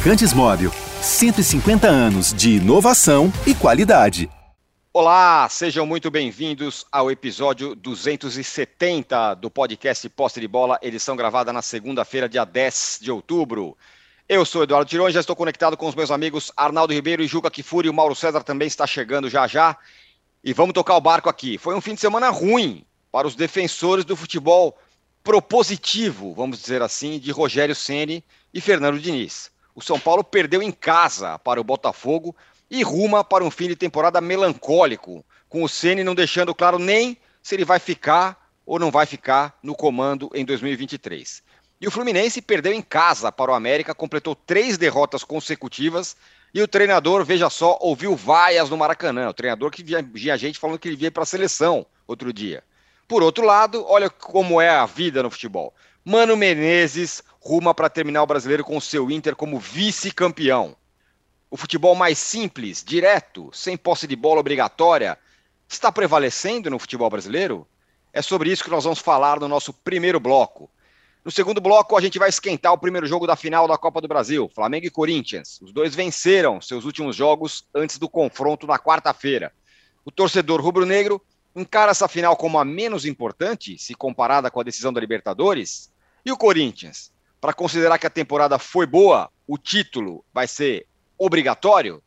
Fabricantes Móvel. 150 anos de inovação e qualidade. Olá, sejam muito bem-vindos ao episódio 270 do podcast Posse de Bola, edição gravada na segunda-feira, dia 10 de outubro. Eu sou Eduardo Tironi, já estou conectado com os meus amigos Arnaldo Ribeiro e Juca Kifuri. O Mauro César também está chegando já já. E vamos tocar o barco aqui. Foi um fim de semana ruim para os defensores do futebol propositivo, vamos dizer assim, de Rogério Ceni e Fernando Diniz. O São Paulo perdeu em casa para o Botafogo e ruma para um fim de temporada melancólico, com o Ceni não deixando claro nem se ele vai ficar ou não vai ficar no comando em 2023. E o Fluminense perdeu em casa para o América, completou três derrotas consecutivas e o treinador, veja só, ouviu vaias no Maracanã. O treinador que via gente falando que ele via para a seleção outro dia. Por outro lado, olha como é a vida no futebol. Mano Menezes ruma para terminar o brasileiro com o seu Inter como vice-campeão. O futebol mais simples, direto, sem posse de bola obrigatória, está prevalecendo no futebol brasileiro? É sobre isso que nós vamos falar no nosso primeiro bloco. No segundo bloco, a gente vai esquentar o primeiro jogo da final da Copa do Brasil, Flamengo e Corinthians. Os dois venceram seus últimos jogos antes do confronto na quarta-feira. O torcedor rubro-negro encara essa final como a menos importante, se comparada com a decisão da Libertadores? E o Corinthians? Para considerar que a temporada foi boa, o título vai ser obrigatório?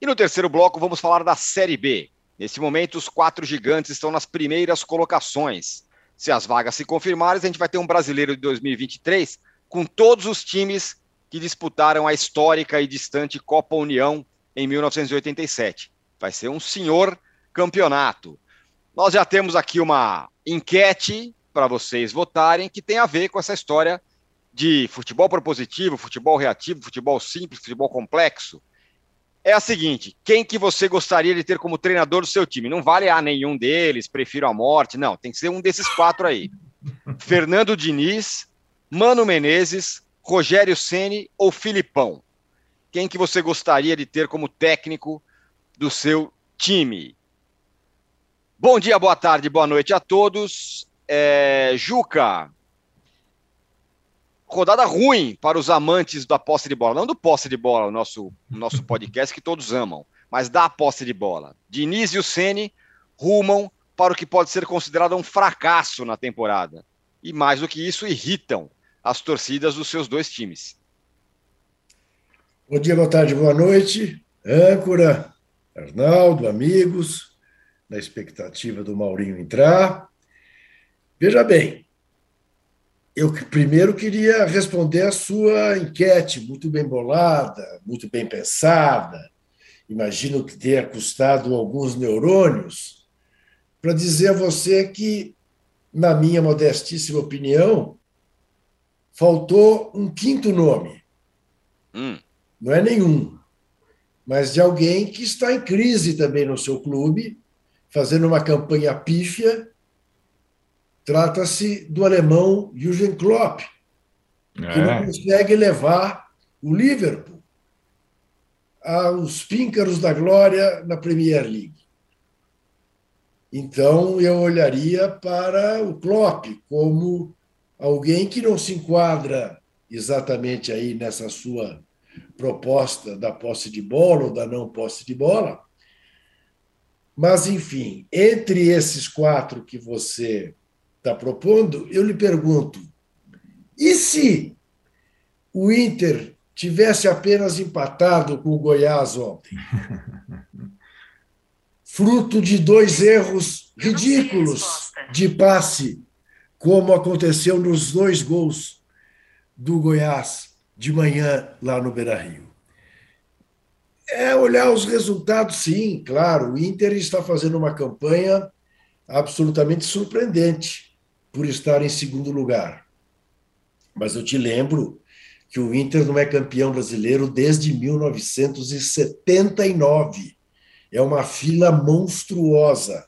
E no terceiro bloco, vamos falar da Série B. Nesse momento, os quatro gigantes estão nas primeiras colocações. Se as vagas se confirmarem, a gente vai ter um brasileiro de 2023 com todos os times que disputaram a histórica e distante Copa União em 1987. Vai ser um senhor campeonato. Nós já temos aqui uma enquete para vocês votarem que tem a ver com essa história de futebol propositivo, futebol reativo, futebol simples, futebol complexo. É a seguinte: quem que você gostaria de ter como treinador do seu time? Não vale a nenhum deles, prefiro a morte, não, tem que ser um desses quatro aí. Fernando Diniz, Mano Menezes, Rogério Ceni ou Filipão? Quem que você gostaria de ter como técnico do seu time? Bom dia, boa tarde, boa noite a todos. É, Juca, rodada ruim para os amantes da posse de bola, não do posse de bola, o nosso, nosso podcast que todos amam, mas da posse de bola. Diniz e o Sene rumam para o que pode ser considerado um fracasso na temporada. E mais do que isso, irritam as torcidas dos seus dois times. Bom dia, boa tarde, boa noite. Âncora, Arnaldo, amigos na expectativa do Maurinho entrar. Veja bem, eu primeiro queria responder a sua enquete, muito bem bolada, muito bem pensada. Imagino que tenha custado alguns neurônios, para dizer a você que, na minha modestíssima opinião, faltou um quinto nome. Hum. Não é nenhum, mas de alguém que está em crise também no seu clube fazendo uma campanha pífia. Trata-se do alemão Jürgen Klopp, que é. não consegue levar o Liverpool aos píncaros da glória na Premier League. Então, eu olharia para o Klopp como alguém que não se enquadra exatamente aí nessa sua proposta da posse de bola ou da não posse de bola, mas, enfim, entre esses quatro que você está propondo, eu lhe pergunto: e se o Inter tivesse apenas empatado com o Goiás ontem? Fruto de dois erros ridículos de passe, como aconteceu nos dois gols do Goiás de manhã lá no Beira Rio. É olhar os resultados, sim, claro. O Inter está fazendo uma campanha absolutamente surpreendente por estar em segundo lugar. Mas eu te lembro que o Inter não é campeão brasileiro desde 1979. É uma fila monstruosa.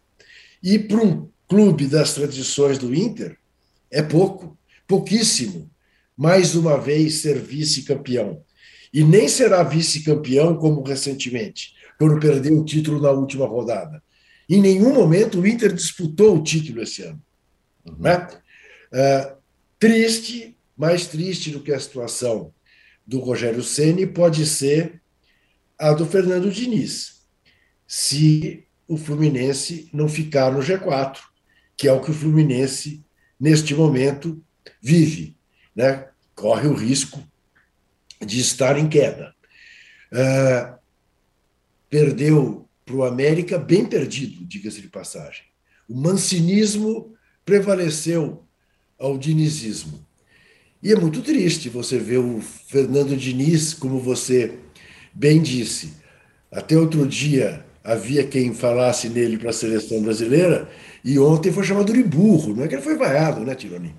E para um clube das tradições do Inter, é pouco, pouquíssimo. Mais uma vez ser vice-campeão e nem será vice-campeão como recentemente, quando perdeu o título na última rodada. Em nenhum momento o Inter disputou o título esse ano. Né? Uh, triste, mais triste do que a situação do Rogério Ceni pode ser a do Fernando Diniz, se o Fluminense não ficar no G4, que é o que o Fluminense, neste momento, vive. Né? Corre o risco de estar em queda. Uh, perdeu para o América bem perdido, diga-se de passagem. O mancinismo prevaleceu ao dinizismo. E é muito triste você ver o Fernando Diniz, como você bem disse. Até outro dia havia quem falasse nele para a seleção brasileira, e ontem foi chamado de burro. Não é que ele foi vaiado, né, Tironi?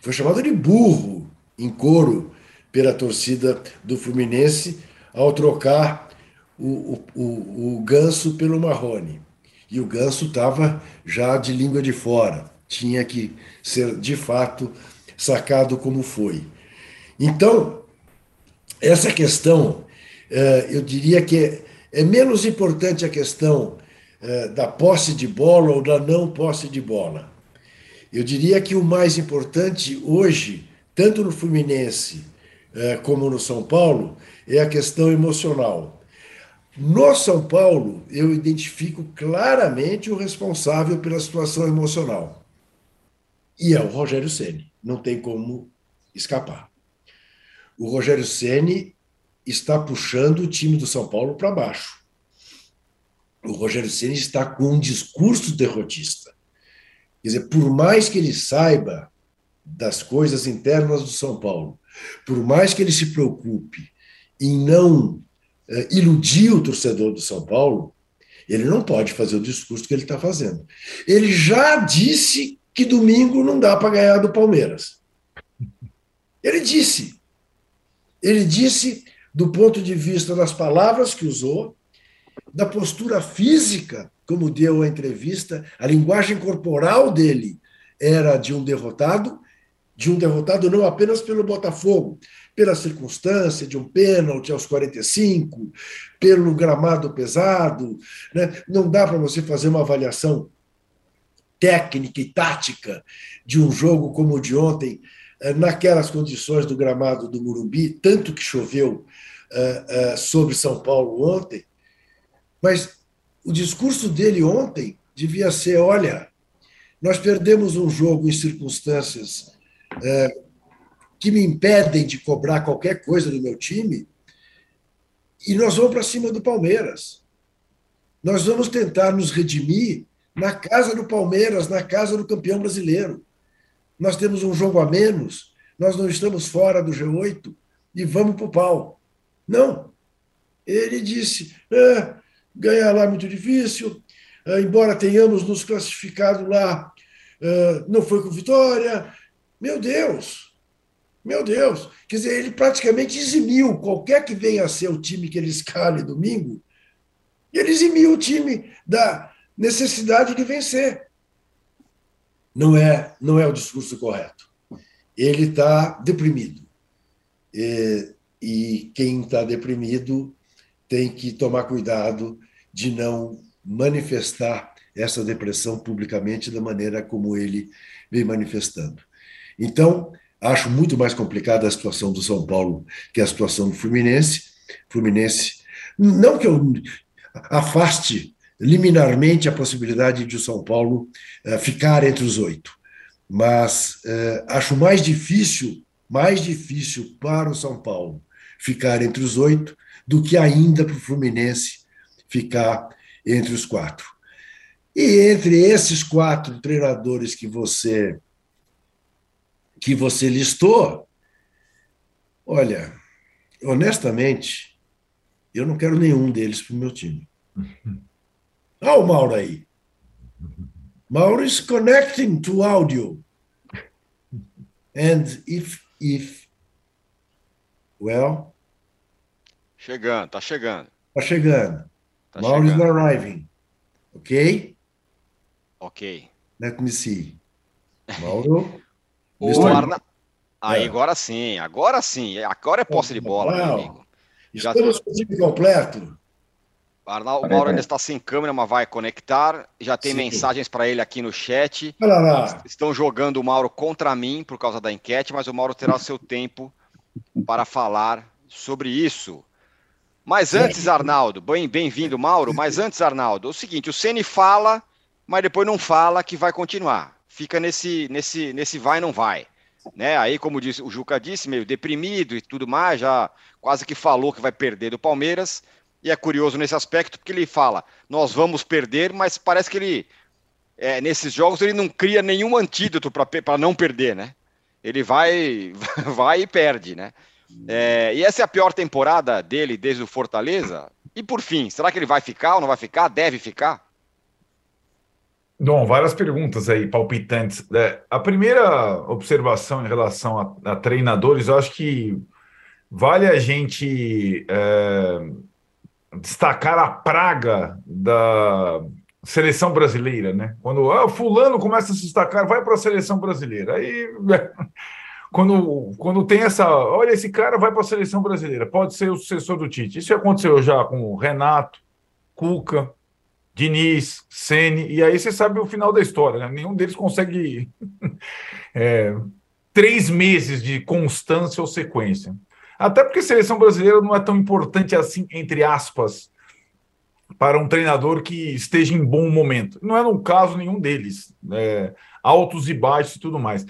Foi chamado de burro em coro pela torcida do Fluminense ao trocar o, o, o, o Ganso pelo Marrone. E o Ganso estava já de língua de fora, tinha que ser de fato sacado como foi. Então, essa questão, eh, eu diria que é, menos importante a questão eh, da posse de bola ou da não posse de bola. Eu diria que o mais importante hoje, tanto no Fluminense é, como no São Paulo, é a questão emocional. No São Paulo, eu identifico claramente o responsável pela situação emocional. E é o Rogério Ceni. Não tem como escapar. O Rogério Ceni está puxando o time do São Paulo para baixo. O Rogério Ceni está com um discurso derrotista. Quer dizer, por mais que ele saiba das coisas internas do São Paulo, por mais que ele se preocupe em não é, iludir o torcedor do São Paulo, ele não pode fazer o discurso que ele está fazendo. Ele já disse que domingo não dá para ganhar do Palmeiras. Ele disse. Ele disse do ponto de vista das palavras que usou, da postura física, como deu a entrevista, a linguagem corporal dele era de um derrotado, de um derrotado não apenas pelo Botafogo, pela circunstância de um pênalti aos 45, pelo gramado pesado. Né? Não dá para você fazer uma avaliação técnica e tática de um jogo como o de ontem, eh, naquelas condições do gramado do Murumbi, tanto que choveu uh, uh, sobre São Paulo ontem. Mas o discurso dele ontem devia ser: olha, nós perdemos um jogo em circunstâncias que me impedem de cobrar qualquer coisa do meu time, e nós vamos para cima do Palmeiras. Nós vamos tentar nos redimir na casa do Palmeiras, na casa do campeão brasileiro. Nós temos um jogo a menos, nós não estamos fora do G8 e vamos para o pau. Não. Ele disse: ah, ganhar lá é muito difícil, ah, embora tenhamos nos classificado lá, ah, não foi com vitória, meu Deus! Meu Deus! Quer dizer, ele praticamente eximiu qualquer que venha a ser o time que ele escale domingo, ele eximiu o time da necessidade de vencer. Não é, não é o discurso correto. Ele está deprimido. E, e quem está deprimido tem que tomar cuidado de não manifestar essa depressão publicamente da maneira como ele vem manifestando. Então, acho muito mais complicada a situação do São Paulo que a situação do Fluminense. Fluminense, não que eu afaste liminarmente a possibilidade de o São Paulo uh, ficar entre os oito, mas uh, acho mais difícil, mais difícil para o São Paulo ficar entre os oito do que ainda para o Fluminense ficar entre os quatro. E entre esses quatro treinadores que você que você listou, olha, honestamente, eu não quero nenhum deles para o meu time. Olha o Mauro aí. Mauro is connecting to audio. And if, if, well. Chegando, tá chegando. Tá chegando. Tá Mauro chegando. is arriving. Ok? Ok. Let me see. Mauro. O Arna... Aí, é. agora sim, agora sim. Agora é posse de bola, meu amigo. Já... Estamos com o time completo. Arnaldo, o Mauro ainda está sem câmera, mas vai conectar. Já tem Sim. mensagens para ele aqui no chat. Olha lá. Estão jogando o Mauro contra mim por causa da enquete, mas o Mauro terá o seu tempo para falar sobre isso. Mas antes, Arnaldo, bem-vindo, Mauro. Mas antes, Arnaldo, é o seguinte: o Ceni fala, mas depois não fala que vai continuar. Fica nesse, nesse, nesse vai não vai. Né? Aí, como disse, o Juca disse, meio deprimido e tudo mais, já quase que falou que vai perder do Palmeiras. E é curioso nesse aspecto, porque ele fala: nós vamos perder, mas parece que ele, é, nesses jogos, ele não cria nenhum antídoto para não perder, né? Ele vai, vai e perde, né? É, e essa é a pior temporada dele desde o Fortaleza. E por fim, será que ele vai ficar ou não vai ficar? Deve ficar? Bom, várias perguntas aí, palpitantes. É, a primeira observação em relação a, a, treinadores, eu acho que vale a gente é, destacar a praga da seleção brasileira, né? Quando ah, fulano começa a se destacar, vai para a seleção brasileira. Aí quando, quando tem essa. Olha, esse cara vai para a seleção brasileira, pode ser o sucessor do Tite. Isso aconteceu já com o Renato, Cuca, Diniz, Sene, e aí você sabe o final da história, né? Nenhum deles consegue é, três meses de constância ou sequência. Até porque seleção brasileira não é tão importante assim, entre aspas, para um treinador que esteja em bom momento. Não é no caso nenhum deles, é, altos e baixos e tudo mais.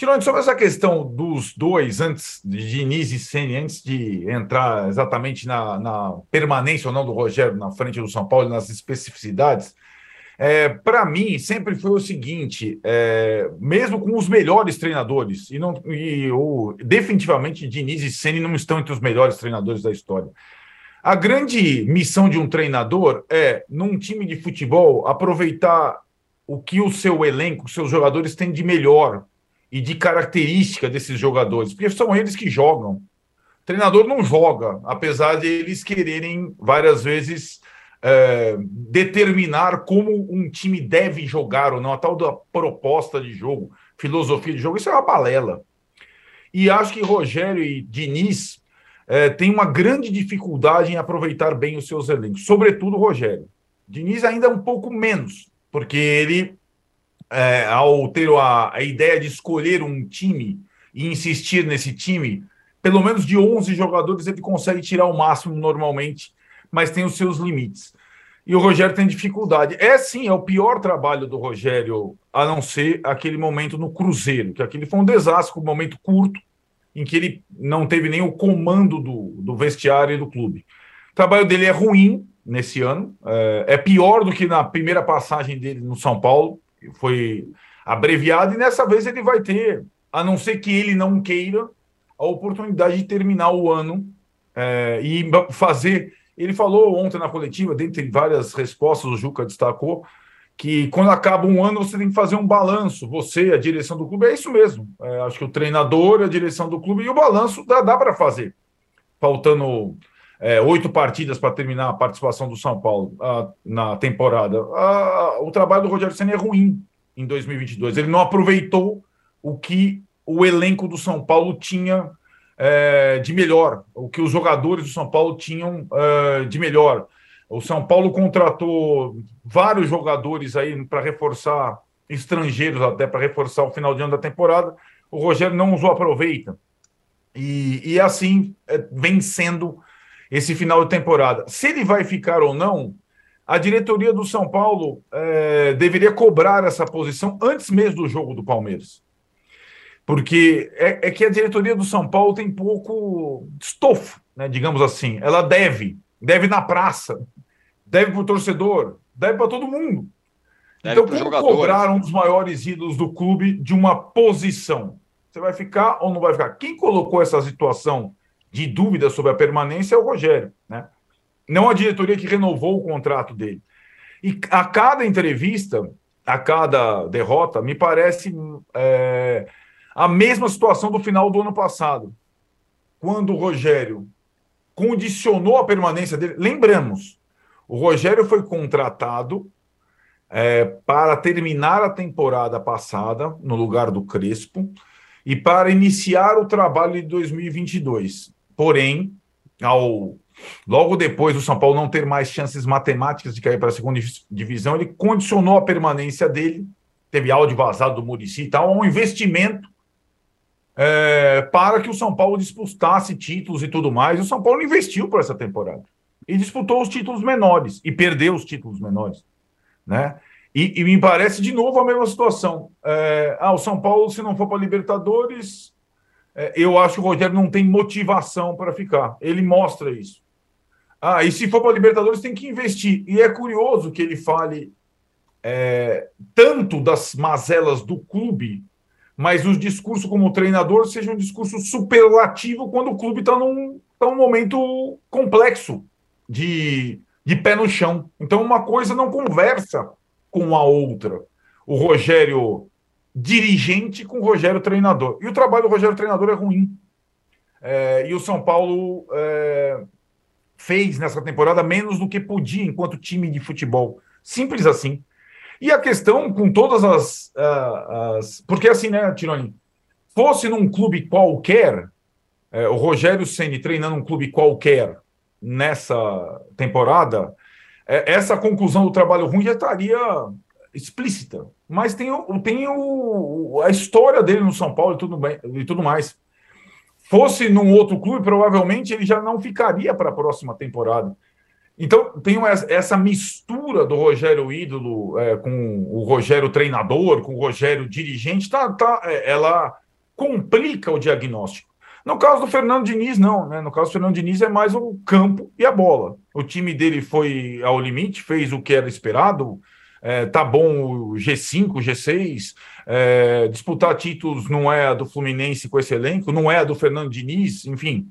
Tirando sobre essa questão dos dois, antes de Diniz e Senna, antes de entrar exatamente na, na, permanência ou não do Rogério na frente do São Paulo, nas especificidades, é, para mim sempre foi o seguinte: é, mesmo com os melhores treinadores, e, não, e o, definitivamente Diniz e Senna não estão entre os melhores treinadores da história. A grande missão de um treinador é, num time de futebol, aproveitar o que o seu elenco, os seus jogadores têm de melhor e de característica desses jogadores, porque são eles que jogam. O treinador não joga, apesar de eles quererem várias vezes é, determinar como um time deve jogar ou não, a tal da proposta de jogo, filosofia de jogo, isso é uma balela. E acho que Rogério e Diniz é, têm uma grande dificuldade em aproveitar bem os seus elencos, sobretudo Rogério. Diniz ainda um pouco menos, porque ele é, ao ter a, a ideia de escolher um time e insistir nesse time, pelo menos de 11 jogadores ele consegue tirar o máximo normalmente, mas tem os seus limites. E o Rogério tem dificuldade. É sim, é o pior trabalho do Rogério, a não ser aquele momento no Cruzeiro, que aquele foi um desastre, um momento curto, em que ele não teve nem o comando do, do vestiário e do clube. O trabalho dele é ruim nesse ano, é, é pior do que na primeira passagem dele no São Paulo foi abreviado, e nessa vez ele vai ter, a não ser que ele não queira, a oportunidade de terminar o ano é, e fazer. Ele falou ontem na coletiva, dentre várias respostas, o Juca destacou, que quando acaba um ano você tem que fazer um balanço. Você, a direção do clube, é isso mesmo. É, acho que o treinador, a direção do clube e o balanço dá, dá para fazer. Faltando é, oito partidas para terminar a participação do São Paulo a, na temporada. A, o trabalho do Rogério Senna é ruim em 2022. Ele não aproveitou o que o elenco do São Paulo tinha é, de melhor, o que os jogadores do São Paulo tinham é, de melhor. O São Paulo contratou vários jogadores aí para reforçar, estrangeiros até para reforçar o final de ano da temporada. O Rogério não os aproveita. E, e assim é, vem sendo esse final de temporada. Se ele vai ficar ou não, a diretoria do São Paulo é, deveria cobrar essa posição antes mesmo do jogo do Palmeiras. Porque é, é, que a diretoria do São Paulo tem pouco estofo, né, digamos assim. Ela deve, deve na praça, deve para o torcedor, deve para todo mundo. Deve então, como jogadores. cobrar um dos maiores ídolos do clube de uma posição? Você vai ficar ou não vai ficar? Quem colocou essa situação de dúvida sobre a permanência é o Rogério, né? Não a diretoria que renovou o contrato dele. E a cada entrevista, a cada derrota, me parece é, a mesma situação do final do ano passado, quando o Rogério condicionou a permanência dele. Lembramos, o Rogério foi contratado é, para terminar a temporada passada no lugar do Crespo e para iniciar o trabalho de 2022. Porém, ao logo depois do São Paulo não ter mais chances matemáticas de cair para a segunda divisão, ele condicionou a permanência dele, teve áudio vazado do Murici e tal, a um investimento é, para que o São Paulo disputasse títulos e tudo mais. E o São Paulo investiu para essa temporada e disputou os títulos menores e perdeu os títulos menores, né? E, e me parece de novo a mesma situação. É, ah, o São Paulo, se não for para Libertadores, é, eu acho que o Rogério não tem motivação para ficar. Ele mostra isso. Ah, e se for para Libertadores, tem que investir. E é curioso que ele fale é, tanto das mazelas do clube, mas os discursos como treinador sejam um discurso superlativo quando o clube está num, tá num momento complexo de, de pé no chão. Então, uma coisa não conversa com a outra. O Rogério dirigente com o Rogério treinador. E o trabalho do Rogério treinador é ruim. É, e o São Paulo é, fez nessa temporada menos do que podia enquanto time de futebol. Simples assim. E a questão com todas as. Uh, as... Porque assim, né, Tironi? Fosse num clube qualquer, é, o Rogério Ceni treinando um clube qualquer nessa temporada, é, essa conclusão do trabalho ruim já estaria explícita. Mas tem, tem o, a história dele no São Paulo e tudo, bem, e tudo mais. Fosse num outro clube, provavelmente ele já não ficaria para a próxima temporada. Então, tem essa mistura do Rogério ídolo é, com o Rogério treinador, com o Rogério dirigente, tá, tá, é, ela complica o diagnóstico. No caso do Fernando Diniz, não. Né? No caso do Fernando Diniz, é mais o campo e a bola. O time dele foi ao limite, fez o que era esperado. É, tá bom o G5, G6. É, disputar títulos não é a do Fluminense com esse elenco, não é a do Fernando Diniz, enfim.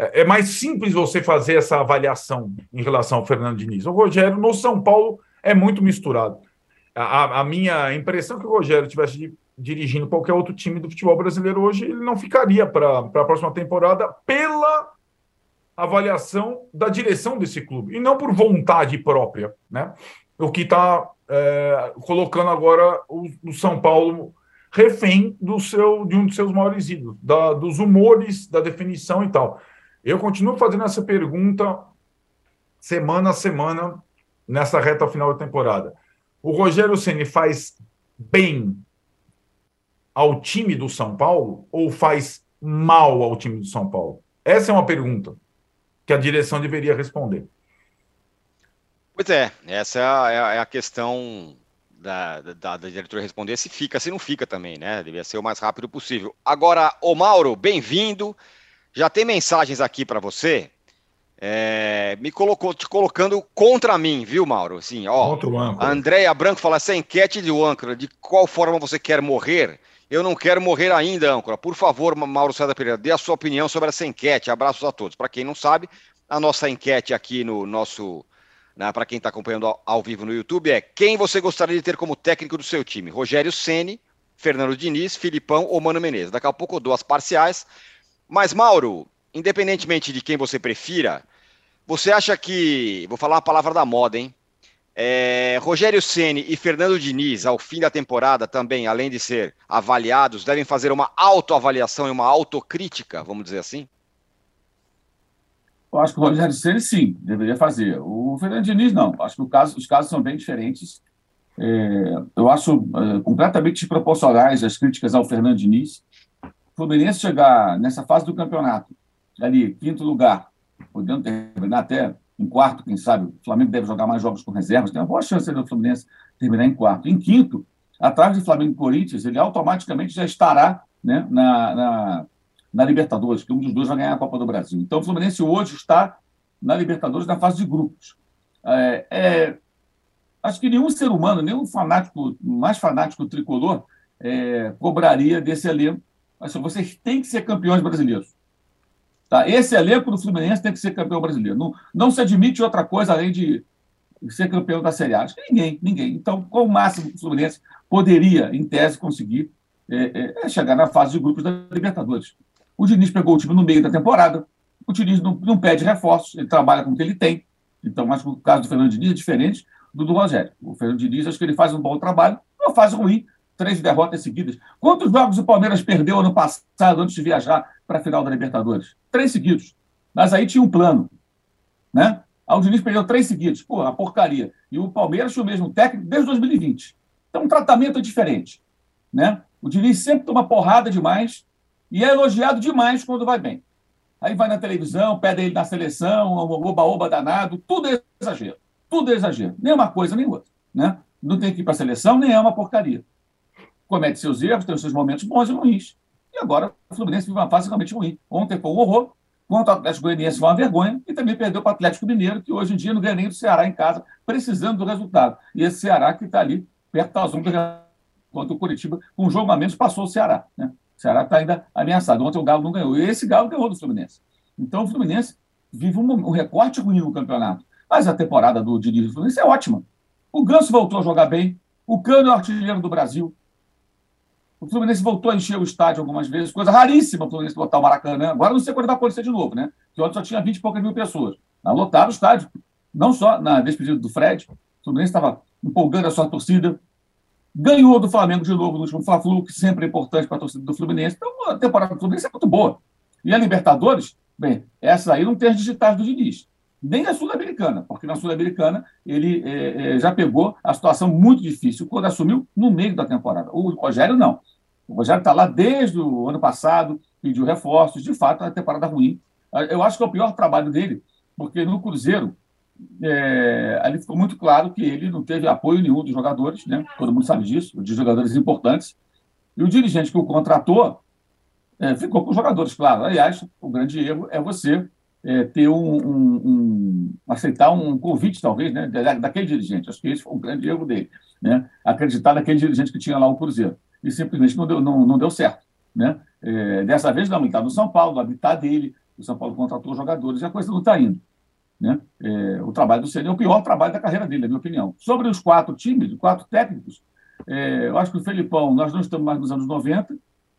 É, é mais simples você fazer essa avaliação em relação ao Fernando Diniz. O Rogério, no São Paulo, é muito misturado. A, a minha impressão é que o Rogério estivesse dirigindo qualquer outro time do futebol brasileiro hoje, ele não ficaria para a próxima temporada pela avaliação da direção desse clube, e não por vontade própria, né? O que está é, colocando agora o, o, São Paulo refém do seu, de um dos seus maiores ídolos, da, dos humores, da definição e tal. Eu continuo fazendo essa pergunta semana a semana nessa reta final da temporada. O Rogério Ceni faz bem ao time do São Paulo ou faz mal ao time do São Paulo? Essa é uma pergunta que a direção deveria responder. Pois é, essa é a, é a questão da, da, da, diretora responder se fica, se não fica também, né? Devia ser o mais rápido possível. Agora, ô Mauro, bem-vindo. Já tem mensagens aqui para você. É, me colocou, te colocando contra mim, viu, Mauro? Assim, ó, contra o âncora. Andréia Branco fala: essa enquete de âncora, de qual forma você quer morrer? Eu não quero morrer ainda, âncora. Por favor, Mauro César Pereira, dê a sua opinião sobre essa enquete. Abraços a todos. Para quem não sabe, a nossa enquete aqui no nosso. Né, para quem está acompanhando ao, ao, vivo no YouTube, é quem você gostaria de ter como técnico do seu time? Rogério Ceni, Fernando Diniz, Filipão ou Mano Menezes? Daqui a pouco eu dou as parciais. Mas, Mauro, independentemente de quem você prefira, você acha que. Vou falar uma palavra da moda, hein? É, Rogério Ceni e Fernando Diniz, ao fim da temporada, também, além de ser avaliados, devem fazer uma autoavaliação e uma autocrítica, vamos dizer assim? Eu acho que o Rogério Ceni sim, deveria fazer. O Fernando Diniz não. Acho que caso, os casos são bem diferentes. É, eu acho é, completamente desproporcionais as críticas ao Fernando Diniz. Fluminense chegar nessa fase do campeonato, ali, quinto lugar, podendo terminar até em quarto, quem sabe, o Flamengo deve jogar mais jogos com reservas, tem uma boa chance do Fluminense terminar em quarto. Em quinto, atrás de Flamengo e Corinthians, ele automaticamente já estará né, na, na, na Libertadores, que um dos dois vai ganhar a Copa do Brasil. Então, o Fluminense hoje está na Libertadores na fase de grupos. É, é, acho que nenhum ser humano, nenhum fanático, mais fanático tricolor, é, cobraria desse elenco mas vocês têm que ser campeões brasileiros. Tá? Esse elenco do Fluminense tem que ser campeão brasileiro. Não, não se admite outra coisa além de ser campeão da Série A. Acho que ninguém, ninguém. Então, com o máximo o Fluminense poderia, em tese, conseguir é, é, chegar na fase de grupos da Libertadores. O Diniz pegou o time no meio da temporada. O Diniz não, não pede reforços, ele trabalha com o que ele tem. Então, acho que o caso do Fernando Diniz é diferente do do Rogério. O Fernando Diniz, acho que ele faz um bom trabalho, uma fase ruim, três derrotas seguidas. Quantos jogos o Palmeiras perdeu ano passado antes de viajar para a final da Libertadores? Três seguidos. Mas aí tinha um plano. Né? A Diniz perdeu três seguidos. Pô, a porcaria. E o Palmeiras tinha o mesmo técnico desde 2020. Então, um tratamento é diferente. Né? O Diniz sempre toma porrada demais E é elogiado demais quando vai bem. Aí vai na televisão, pede ele na seleção, oba-oba danado, tudo é exagero. Tudo é exagero. Nem uma coisa, nem outra. Né? Não tem que ir para a seleção, nem é uma porcaria. Comete seus erros, tem os seus momentos bons e ruins. E agora o Fluminense vive uma fase realmente ruim. Ontem foi um horror, contra o Atlético Goianiense foi uma vergonha, e também perdeu para o Atlético Mineiro, que hoje em dia não ganha nem do Ceará em casa, precisando do resultado. E esse Ceará que está ali, perto da zona contra o Curitiba, com um jogo a menos, passou o Ceará. Né? O Ceará está ainda ameaçado. Ontem o Galo não ganhou. E esse Galo ganhou do Fluminense. Então o Fluminense vive um, um recorte ruim no campeonato. Mas a temporada do Diniz do Fluminense é ótima. O Ganso voltou a jogar bem. O Cano é o artilheiro do Brasil. O Fluminense voltou a encher o estádio algumas vezes, coisa raríssima o Fluminense lotar o Maracanã. Agora não sei quando vai acontecer de novo, né? Que ontem só tinha 20 e poucas mil pessoas. Mas lotaram o estádio. Não só na despedida do Fred. O Fluminense estava empolgando a sua torcida. Ganhou do Flamengo de novo no último Fla-Flu, que sempre é importante para a torcida do Fluminense. Então a temporada do Fluminense é muito boa. E a Libertadores, bem, essa aí não tem as digitais do Diniz nem a Sul-Americana, porque na Sul-Americana ele é, é, já pegou a situação muito difícil quando assumiu no meio da temporada. O Rogério não. O Rogério está lá desde o ano passado, pediu reforços, de fato, a temporada ruim. Eu acho que é o pior trabalho dele, porque no Cruzeiro é, ali ficou muito claro que ele não teve apoio nenhum dos jogadores, né? todo mundo sabe disso, de jogadores importantes. E o dirigente que o contratou é, ficou com os jogadores, claro. Aliás, o grande erro é você é, ter um, um, um, aceitar um convite, talvez, né, daquele dirigente. Acho que esse foi um grande erro dele, né? Acreditar naquele dirigente que tinha lá o Cruzeiro. E simplesmente não deu, não, não deu certo. Né? É, dessa vez, não, ele está no São Paulo, no habitat dele, o São Paulo contratou jogadores e a coisa não está indo. Né? É, o trabalho do Ceni é o pior trabalho da carreira dele, na minha opinião. Sobre os quatro times, quatro técnicos, é, eu acho que o Felipão, nós não estamos mais nos anos 90.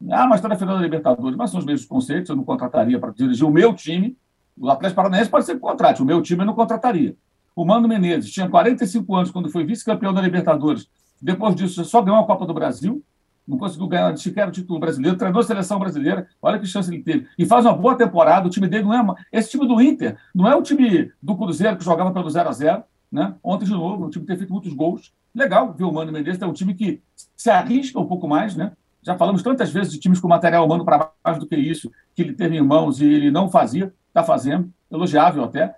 Ah, mas está na final da Libertadores, mas são os mesmos conceitos, eu não contrataria para dirigir o meu time, o Atlético Paranaense pode ser que contrate, o meu time eu não contrataria. O Mano Menezes tinha 45 anos quando foi vice-campeão da Libertadores. Depois disso, só ganhou a Copa do Brasil, não conseguiu ganhar sequer o título brasileiro, treinou a seleção brasileira, olha que chance ele teve. E faz uma boa temporada, o time dele não é. Uma... Esse time do Inter não é o time do Cruzeiro que jogava pelo 0 a 0 né? Ontem, de novo, o time tem feito muitos gols. Legal ver o Mano Menezes, é um time que se arrisca um pouco mais, né? Já falamos tantas vezes de times com material humano para mais do que isso, que ele teve em mãos e ele não fazia está fazendo, elogiável até.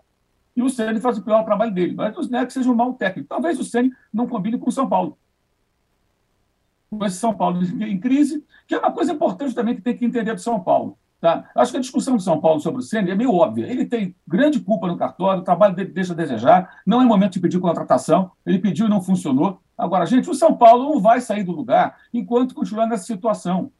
E o Ceni faz o pior trabalho dele. Mas não é que seja um mau técnico. Talvez o Ceni não combine com o São Paulo. Com esse São Paulo em crise, que é uma coisa importante também que tem que entender do São Paulo. Tá? Acho que a discussão do São Paulo sobre o Ceni é meio óbvia. Ele tem grande culpa no cartório, o trabalho dele deixa a desejar, não é momento de pedir contratação, ele pediu e não funcionou. Agora, gente, o São Paulo não vai sair do lugar enquanto continuar nessa situação.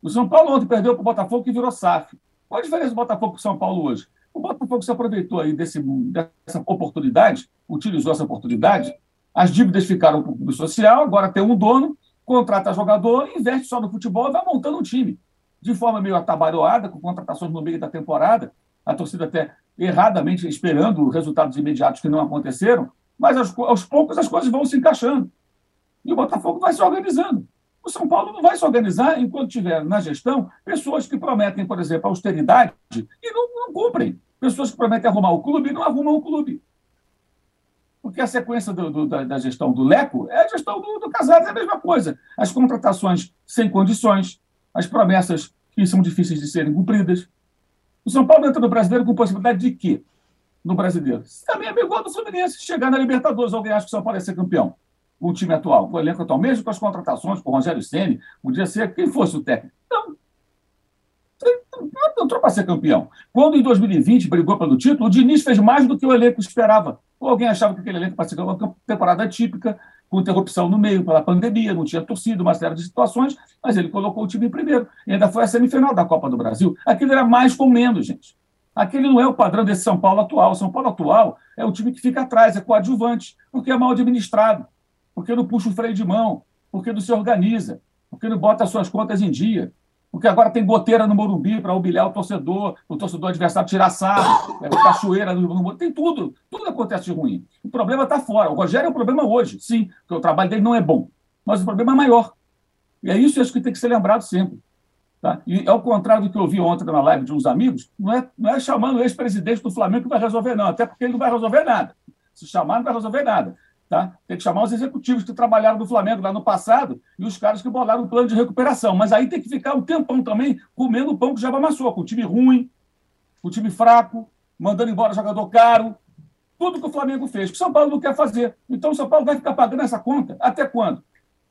O São Paulo ontem perdeu para o Botafogo e virou SAF. Qual a diferença do Botafogo para o São Paulo hoje? O Botafogo se aproveitou aí desse, dessa oportunidade, utilizou essa oportunidade, as dívidas ficaram para o clube social, agora tem um dono, contrata jogador, investe só no futebol e vai montando um time. De forma meio atabalhoada, com contratações no meio da temporada, a torcida até erradamente esperando resultados imediatos que não aconteceram, mas aos, aos poucos as coisas vão se encaixando. E o Botafogo vai se organizando. O São Paulo não vai se organizar enquanto tiver na gestão pessoas que prometem, por exemplo, austeridade e não, não cumprem. Pessoas que prometem arrumar o clube e não arrumam o clube. Porque a sequência do, do, da, da, gestão do Leco é a gestão do, do Casares, é a mesma coisa. As contratações sem condições, as promessas que são difíceis de serem cumpridas. O São Paulo entra no brasileiro com possibilidade de quê? No brasileiro. Também é igual do Fluminense. Chegar na Libertadores, alguém acha que o São Paulo é ser campeão o time atual, o elenco atual, mesmo com as contratações, com o Rogério Ceni, podia ser quem fosse o técnico. Não. Não entrou para ser campeão. Quando em 2020 brigou pelo título, o Diniz fez mais do que o elenco esperava. Ou alguém achava que aquele elenco ser uma temporada típica, com interrupção no meio pela pandemia, não tinha torcido, uma série de situações, mas ele colocou o time em primeiro. E ainda foi a semifinal da Copa do Brasil. Aquilo era mais com menos, gente. Aquele não é o padrão desse São Paulo atual. O São Paulo atual é o time que fica atrás, é coadjuvante, porque é mal administrado porque não puxa o freio de mão, porque não se organiza, porque não bota as suas contas em dia, porque agora tem goteira no Morumbi para humilhar o torcedor, o torcedor adversário tirar sarro, é, cachoeira no Morumbi, tem tudo, tudo acontece de ruim. O problema está fora. O Rogério é o problema hoje, sim, porque o trabalho dele não é bom, mas o problema é maior. E é isso que tem que ser lembrado sempre. Tá? E ao contrário do que eu vi ontem na live de uns amigos, não é, não é chamando o ex-presidente do Flamengo que vai resolver, não, até porque ele não vai resolver nada. Se chamar, não vai resolver nada Tá? Tem que chamar os executivos que trabalharam no Flamengo lá no passado e os caras que bolaram o plano de recuperação. Mas aí tem que ficar um tempão também comendo o pão que já amassou, com o time ruim, com o time fraco, mandando embora jogador caro. Tudo que o Flamengo fez, que o São Paulo não quer fazer. Então o São Paulo vai ficar pagando essa conta até quando?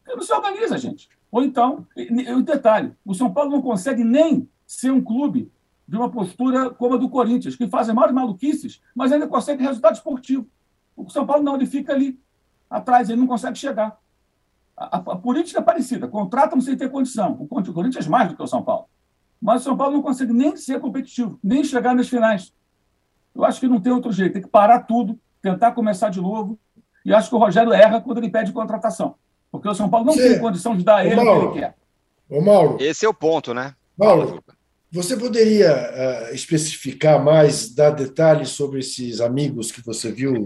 Porque não se organiza, gente. Ou então, um detalhe: o São Paulo não consegue nem ser um clube de uma postura como a do Corinthians, que fazem maiores maluquices, mas ainda consegue resultado esportivo. O São Paulo não, ele fica ali atrás, ele não consegue chegar. A, a, a política é parecida, contratam sem ter condição. O Corinthians é mais do que o São Paulo. Mas o São Paulo não consegue nem ser competitivo, nem chegar nas finais. Eu acho que não tem outro jeito, tem que parar tudo, tentar começar de novo. E acho que o Rogério erra quando ele pede contratação. Porque o São Paulo não Sim. tem condição de dar a ele Mauro, o que ele quer. Ô, Mauro. Esse é o ponto, né? Mauro, você poderia uh, especificar mais, dar detalhes sobre esses amigos que você viu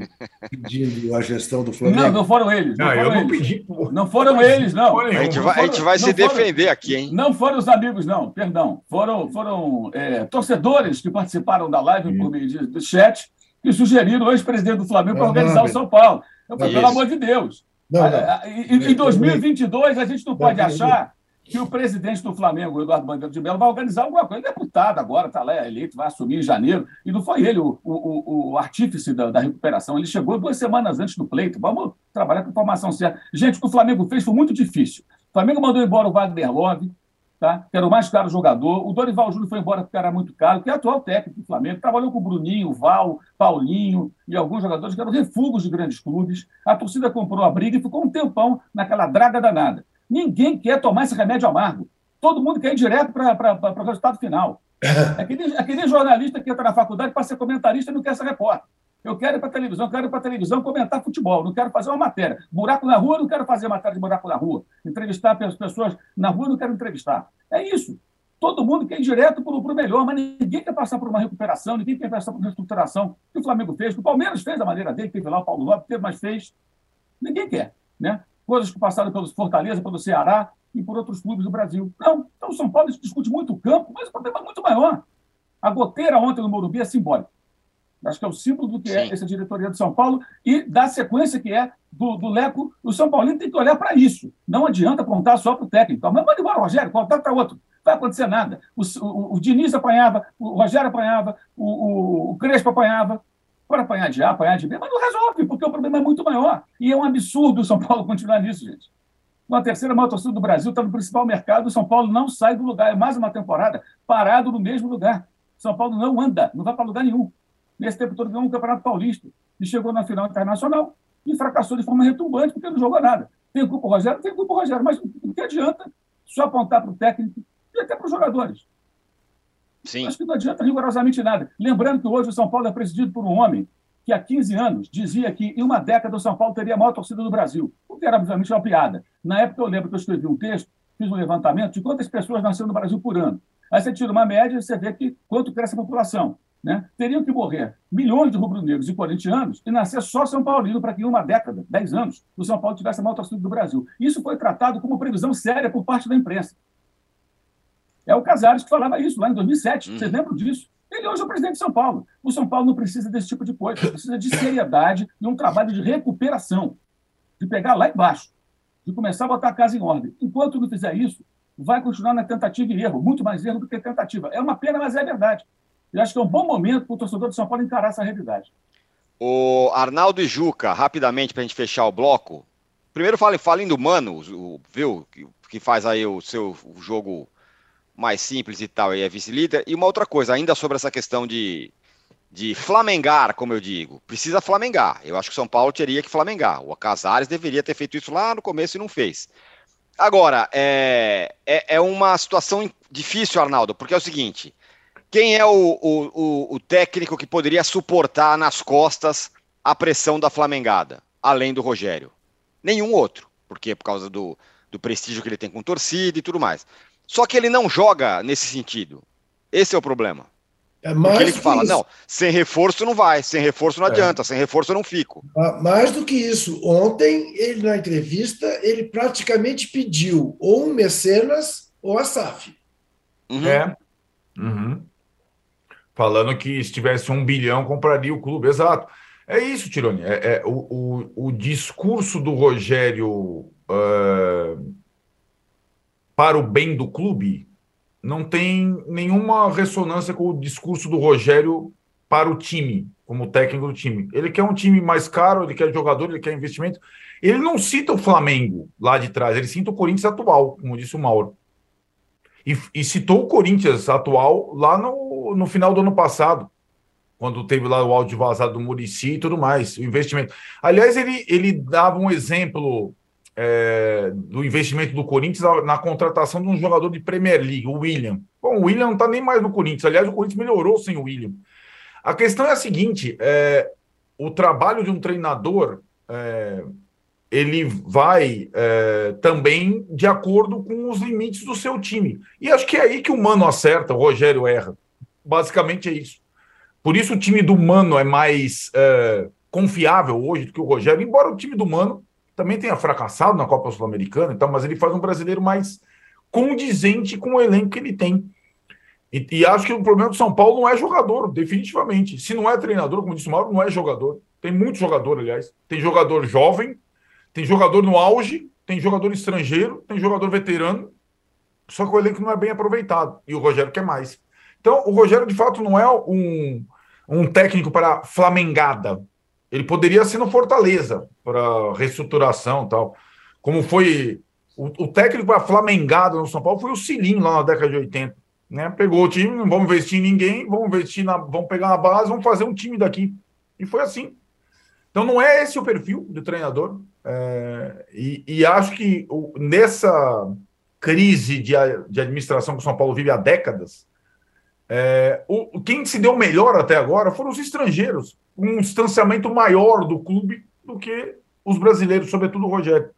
pedindo a gestão do Flamengo? Não, não foram eles. Não, não foram eu eles. Pedi, não foram eles, não. A gente vai, foram, a gente vai se foram, defender aqui, hein? Não foram os amigos, não, perdão. Foram, foram é, torcedores que participaram da live por meio do chat que sugeriram o ex-presidente do Flamengo para organizar o São Paulo. Eu falei, pelo amor de Deus. Não, não. Em, em 2022, a gente não pode achar que o presidente do Flamengo, Eduardo Bandeira de Mello, vai organizar alguma coisa. Ele é deputado agora, está lá eleito, vai assumir em janeiro. E não foi ele o, o, o artífice da, da, recuperação. Ele chegou duas semanas antes do pleito. Vamos trabalhar com informação certa. Gente, o que o Flamengo fez foi muito difícil. O Flamengo mandou embora o Wagner Love, tá? que era o mais caro jogador. O Dorival Júnior foi embora porque era muito caro, que é atual técnico do Flamengo. Trabalhou com o Bruninho, o Val, Paulinho e alguns jogadores que eram refugos de grandes clubes. A torcida comprou a briga e ficou um tempão naquela draga danada. Ninguém quer tomar esse remédio amargo. Todo mundo quer ir direto para o resultado final. É aquele, aquele jornalista que entra na faculdade para ser comentarista e não quer ser repórter. Eu quero ir para a televisão, eu quero ir para a televisão comentar futebol, não quero fazer uma matéria. Buraco na rua, não quero fazer matéria de buraco na rua. Entrevistar as pessoas na rua, não quero entrevistar. É isso. Todo mundo quer ir direto para o melhor, mas ninguém quer passar por uma recuperação, ninguém quer passar por uma reestruturação que o Flamengo fez, que o Palmeiras fez da maneira dele, teve lá o Paulo Lopes, teve, mas fez. Ninguém quer. Né? Coisas que passaram pelo Fortaleza, pelo Ceará e por outros clubes do Brasil. Não. Então, o São Paulo discute muito o campo, mas o problema é muito maior. A goteira ontem no Morumbi é simbólica. Acho que é o símbolo do que é Sim. é essa diretoria de São Paulo e da sequência que é do, do Leco. O São Paulino tem que olhar para isso. Não adianta apontar só para o técnico. Mas manda embora o Rogério, contar para outro. Não vai acontecer nada. O, o, o Diniz apanhava, o Rogério apanhava, o, o, o Crespo apanhava. Para apanhar de A, apanhar de B, mas não resolve, porque o problema é muito maior. E é um absurdo o São Paulo continuar nisso, gente. Uma terceira maior torcida do Brasil está no principal mercado, o São Paulo não sai do lugar. É mais uma temporada parado no mesmo lugar. São Paulo não anda, não vai para lugar nenhum. Nesse tempo todo ganhou um Campeonato Paulista e chegou na final internacional e fracassou de forma retumbante porque não jogou nada. Tem o grupo Rogério, tem o grupo Rogério, mas o que adianta só apontar para o técnico e até para os jogadores? Sim. Acho que não adianta rigorosamente nada. Lembrando que hoje o São Paulo é presidido por um homem que há 15 anos dizia que em uma década o São Paulo teria a maior torcida do Brasil, o que era obviamente uma piada. Na época eu lembro que eu escrevi um texto, fiz um levantamento de quantas pessoas nasceram no Brasil por ano. Aí você tira uma média e você vê que quanto cresce a população. Né? Teriam que morrer milhões de rubro-negros e corintianos e nascer só São Paulino para que em uma década, 10 anos, o São Paulo tivesse a maior torcida do Brasil. Isso foi tratado como previsão séria por parte da imprensa. É o Casares que falava isso lá em 2007. Vocês uhum. lembram disso? Ele hoje é o presidente de São Paulo. O São Paulo não precisa desse tipo de coisa. Precisa de seriedade e um trabalho de recuperação. De pegar lá embaixo. De começar a botar a casa em ordem. Enquanto não fizer isso, vai continuar na tentativa e erro. Muito mais erro do que tentativa. É uma pena, mas é verdade. Eu acho que é um bom momento para o torcedor de São Paulo encarar essa realidade. O Arnaldo e Juca, rapidamente, para a gente fechar o bloco. Primeiro, falem fale do Mano, viu? Que faz aí o seu jogo mais simples e tal, e é vice-líder. E uma outra coisa, ainda sobre essa questão de, de flamengar, como eu digo. Precisa flamengar. Eu acho que São Paulo teria que flamengar. O Casares deveria ter feito isso lá no começo e não fez. Agora, é, é, é uma situação difícil, Arnaldo, porque é o seguinte: quem é o, o, o técnico que poderia suportar nas costas a pressão da flamengada, além do Rogério? Nenhum outro, porque por causa do, do prestígio que ele tem com torcida e tudo mais. Só que ele não joga nesse sentido. Esse é o problema. É mais Porque ele fala, isso. não, sem reforço não vai, sem reforço não é. adianta, sem reforço eu não fico. Mais do que isso, ontem, ele na entrevista, ele praticamente pediu ou um mecenas ou a SAF. Uhum. É. Uhum. Falando que se tivesse um bilhão, compraria o clube, exato. É isso, Tironi. É, é o, o, o, discurso do Rogério uh, para o bem do clube não tem nenhuma ressonância com o discurso do Rogério para o time, como técnico do time. Ele quer um time mais caro, ele quer jogador, ele quer investimento. Ele não cita o Flamengo lá de trás, ele cita o Corinthians atual, como disse o Mauro. E, e citou o Corinthians atual lá no, no final do ano passado, quando teve lá o áudio vazado do Murici e tudo mais, o investimento. Aliás, ele, ele dava um exemplo é, do investimento do Corinthians na, contratação de um jogador de Premier League, o William. Bom, o William não está nem mais no Corinthians. Aliás, o Corinthians melhorou sem o William. A questão é a seguinte: é, o trabalho de um treinador é, ele vai é, também de acordo com os limites do seu time. E acho que é aí que o Mano acerta, o Rogério erra. Basicamente é isso. Por isso o time do Mano é mais é, confiável hoje do que o Rogério, embora o time do Mano também tenha fracassado na Copa Sul-Americana, então, mas ele faz um brasileiro mais condizente com o elenco que ele tem. E, e, acho que o problema do São Paulo não é jogador, definitivamente. Se não é treinador, como disse o Mauro, não é jogador. Tem muito jogador, aliás. Tem jogador jovem, tem jogador no auge, tem jogador estrangeiro, tem jogador veterano, só que o elenco não é bem aproveitado. E o Rogério quer mais. Então, o Rogério, de fato, não é um, um técnico para flamengada. Ele poderia ser no Fortaleza, para reestruturação tal. Como foi. O, o técnico para flamengada no São Paulo foi o Cilinho, lá na década de 80. Né? Pegou o time, não vamos investir em ninguém, vamos investir na. Vamos pegar uma base, vamos fazer um time daqui. E foi assim. Então não é esse o perfil do treinador. É, e, e, acho que o, nessa crise de, de, administração que o São Paulo vive há décadas, é, o, quem se deu melhor até agora foram os estrangeiros, um distanciamento maior do clube do que os brasileiros, sobretudo o Rogério.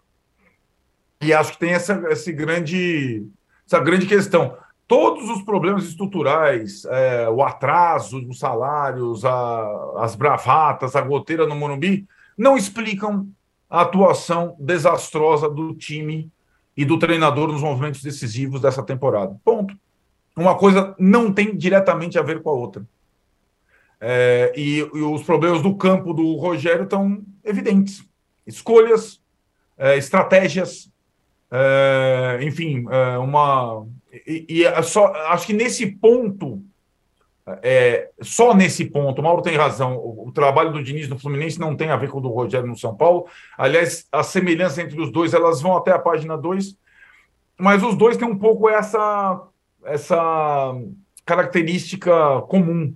E acho que tem essa, essa, grande, essa grande questão. Todos os problemas estruturais, é, o atraso dos salários, a, as bravatas, a goteira no Morumbi, não explicam a atuação desastrosa do time e do treinador nos movimentos decisivos dessa temporada. Ponto. Uma coisa não tem diretamente a ver com a outra. É, e, e, os problemas do campo do Rogério estão evidentes. Escolhas, é, estratégias, é, enfim, é, uma. E, e é só, acho que nesse ponto é, só nesse ponto, o Mauro tem razão, o, o, trabalho do Diniz no Fluminense não tem a ver com o do Rogério no São Paulo. Aliás, a semelhança entre os dois, elas vão até a página 2, mas os dois têm um pouco essa, essa característica comum,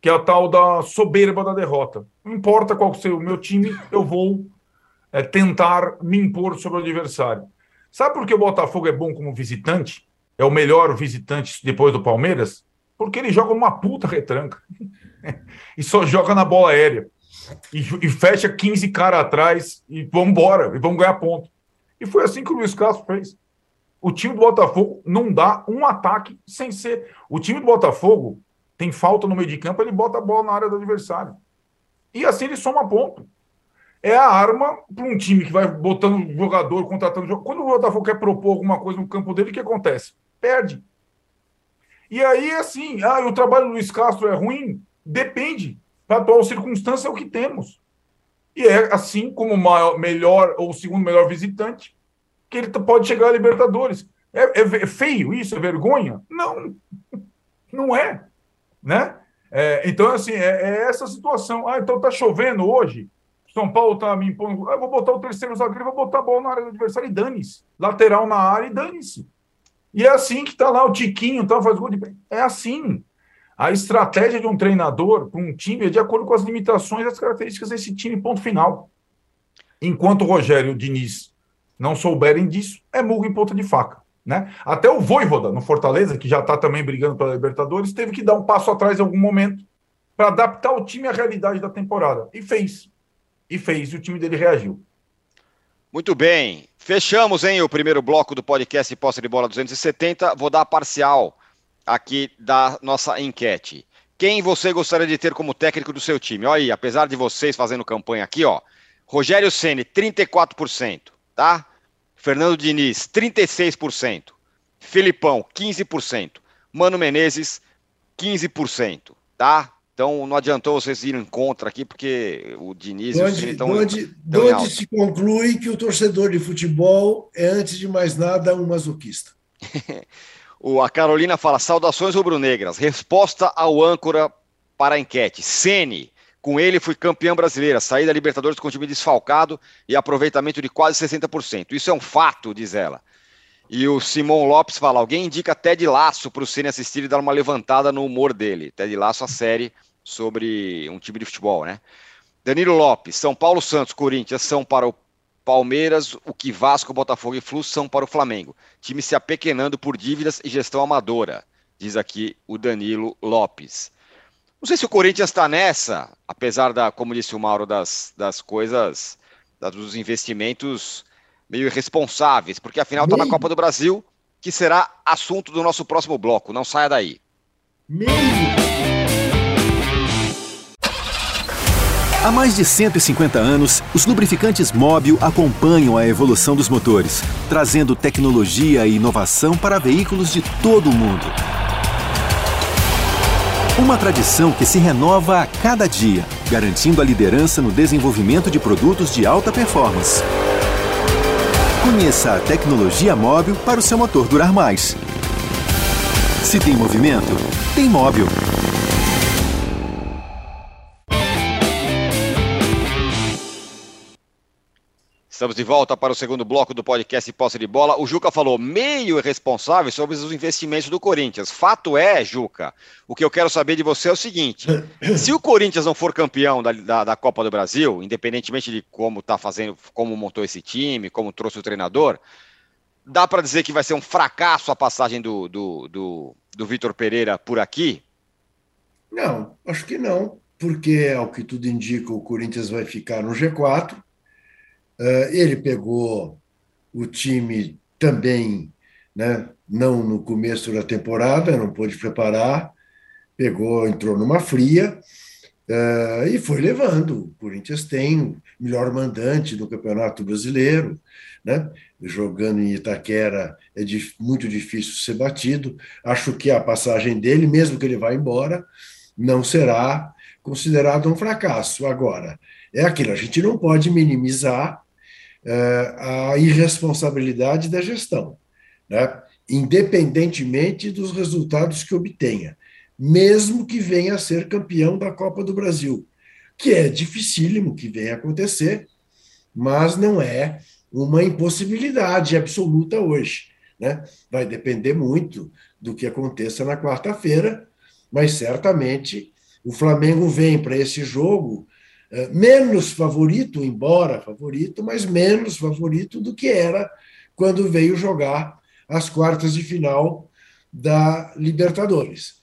que é a tal da soberba da derrota. Não importa qual seja o meu time, eu vou é, tentar me impor sobre o adversário. Sabe por que o Botafogo é bom como visitante? É o melhor visitante depois do Palmeiras? Porque ele joga numa puta retranca. e só joga na bola aérea. E, e fecha 15 caras atrás e vamos embora, e vamos ganhar ponto. E foi assim que o Luiz Castro fez. O time do Botafogo não dá um ataque sem ser. O time do Botafogo tem falta no meio de campo, ele bota a bola na área do adversário. E assim ele soma ponto. É a arma para um time que vai botando jogador, contratando jogador. Quando o Botafogo quer propor alguma coisa no campo dele, o que acontece? Perde. E aí, assim, ah, o trabalho do Luiz Castro é ruim? Depende. Para a atual circunstância é o que temos. E é assim como o maior, melhor ou segundo melhor visitante que ele pode chegar a Libertadores. É, é, é feio isso? É vergonha? Não, não é. Né? É, então, assim, é, é, essa situação. Ah, então tá chovendo hoje. São Paulo tá me impondo. Ah, vou botar o terceiro zagueiro, vou botar a bola na área do adversário e dane-se. Lateral na área e dane-se. E é assim que está lá o Tiquinho, tá, faz gol de... É assim. A estratégia de um treinador para um time é de acordo com as limitações e as características desse time, ponto final. Enquanto o Rogério Diniz não souberem disso, é murro em ponta de faca. Né? Até o Voivoda, no Fortaleza, que já está também brigando pela Libertadores, teve que dar um passo atrás em algum momento para adaptar o time à realidade da temporada. E fez. E fez, e o time dele reagiu. Muito bem. Fechamos, hein, o primeiro bloco do podcast Posse de Bola 270. Vou dar a parcial aqui da nossa enquete. Quem você gostaria de ter como técnico do seu time? Olha aí, apesar de vocês fazendo campanha aqui, ó. Rogério Ceni 34%, tá? Fernando Diniz, 36%. Filipão, 15%. Mano Menezes, 15%, tá? Então não adiantou vocês irem contra aqui, porque o Diniz e o estão. Onde, onde se conclui que o torcedor de futebol é, antes de mais nada, um masoquista. o, a Carolina fala: saudações rubro-negras. Resposta ao âncora para a enquete. Sene. Com ele, fui campeão brasileira, saí da Libertadores com o time desfalcado e aproveitamento de quase 60%. Isso é um fato, diz ela. E o Simon Lopes fala: alguém indica Ted Laço para o Cine assistir e dar uma levantada no humor dele. Ted Laço, a série sobre um time de futebol, né? Danilo Lopes, São Paulo, Santos, Corinthians são para o Palmeiras, o que Vasco, Botafogo e Flu são para o Flamengo. Time se apequenando por dívidas e gestão amadora, diz aqui o Danilo Lopes. Não sei se o Corinthians está nessa, apesar da, como disse o Mauro, das, das coisas, das, dos investimentos meio irresponsáveis, porque afinal está na Copa do Brasil, que será assunto do nosso próximo bloco. Não saia daí. Meio. Há mais de 150 anos, os lubrificantes Móbil acompanham a evolução dos motores, trazendo tecnologia e inovação para veículos de todo o mundo. Uma tradição que se renova a cada dia, garantindo a liderança no desenvolvimento de produtos de alta performance. Conheça a tecnologia móvel para o seu motor durar mais. Se tem movimento, tem móvel. Estamos de volta para o segundo bloco do podcast Posse de Bola. O Juca falou meio irresponsável sobre os investimentos do Corinthians. Fato é, Juca, o que eu quero saber de você é o seguinte: se o Corinthians não for campeão da, da, da Copa do Brasil, independentemente de como está fazendo, como montou esse time, como trouxe o treinador, dá para dizer que vai ser um fracasso a passagem do, do, do, do Vitor Pereira por aqui? Não, acho que não, porque ao que tudo indica, o Corinthians vai ficar no G4 eh, ele pegou o time também, né, não no começo da temporada, não pôde preparar, pegou, entrou numa fria uh, e foi levando. O Corinthians tem o melhor mandante do Campeonato Brasileiro, né? jogando em Itaquera é muito difícil ser batido. Acho que a passagem dele, mesmo que ele vá embora, não será considerado um fracasso. Agora, é aquilo, a gente não pode minimizar a irresponsabilidade da gestão, né? independentemente dos resultados que obtenha, mesmo que venha a ser campeão da Copa do Brasil, que é dificílimo que venha a acontecer, mas não é uma impossibilidade absoluta hoje. Né? Vai depender muito do que aconteça na quarta-feira, mas certamente o Flamengo vem para esse jogo é, menos favorito, embora favorito, mas menos favorito do que era quando veio jogar as quartas de final da Libertadores.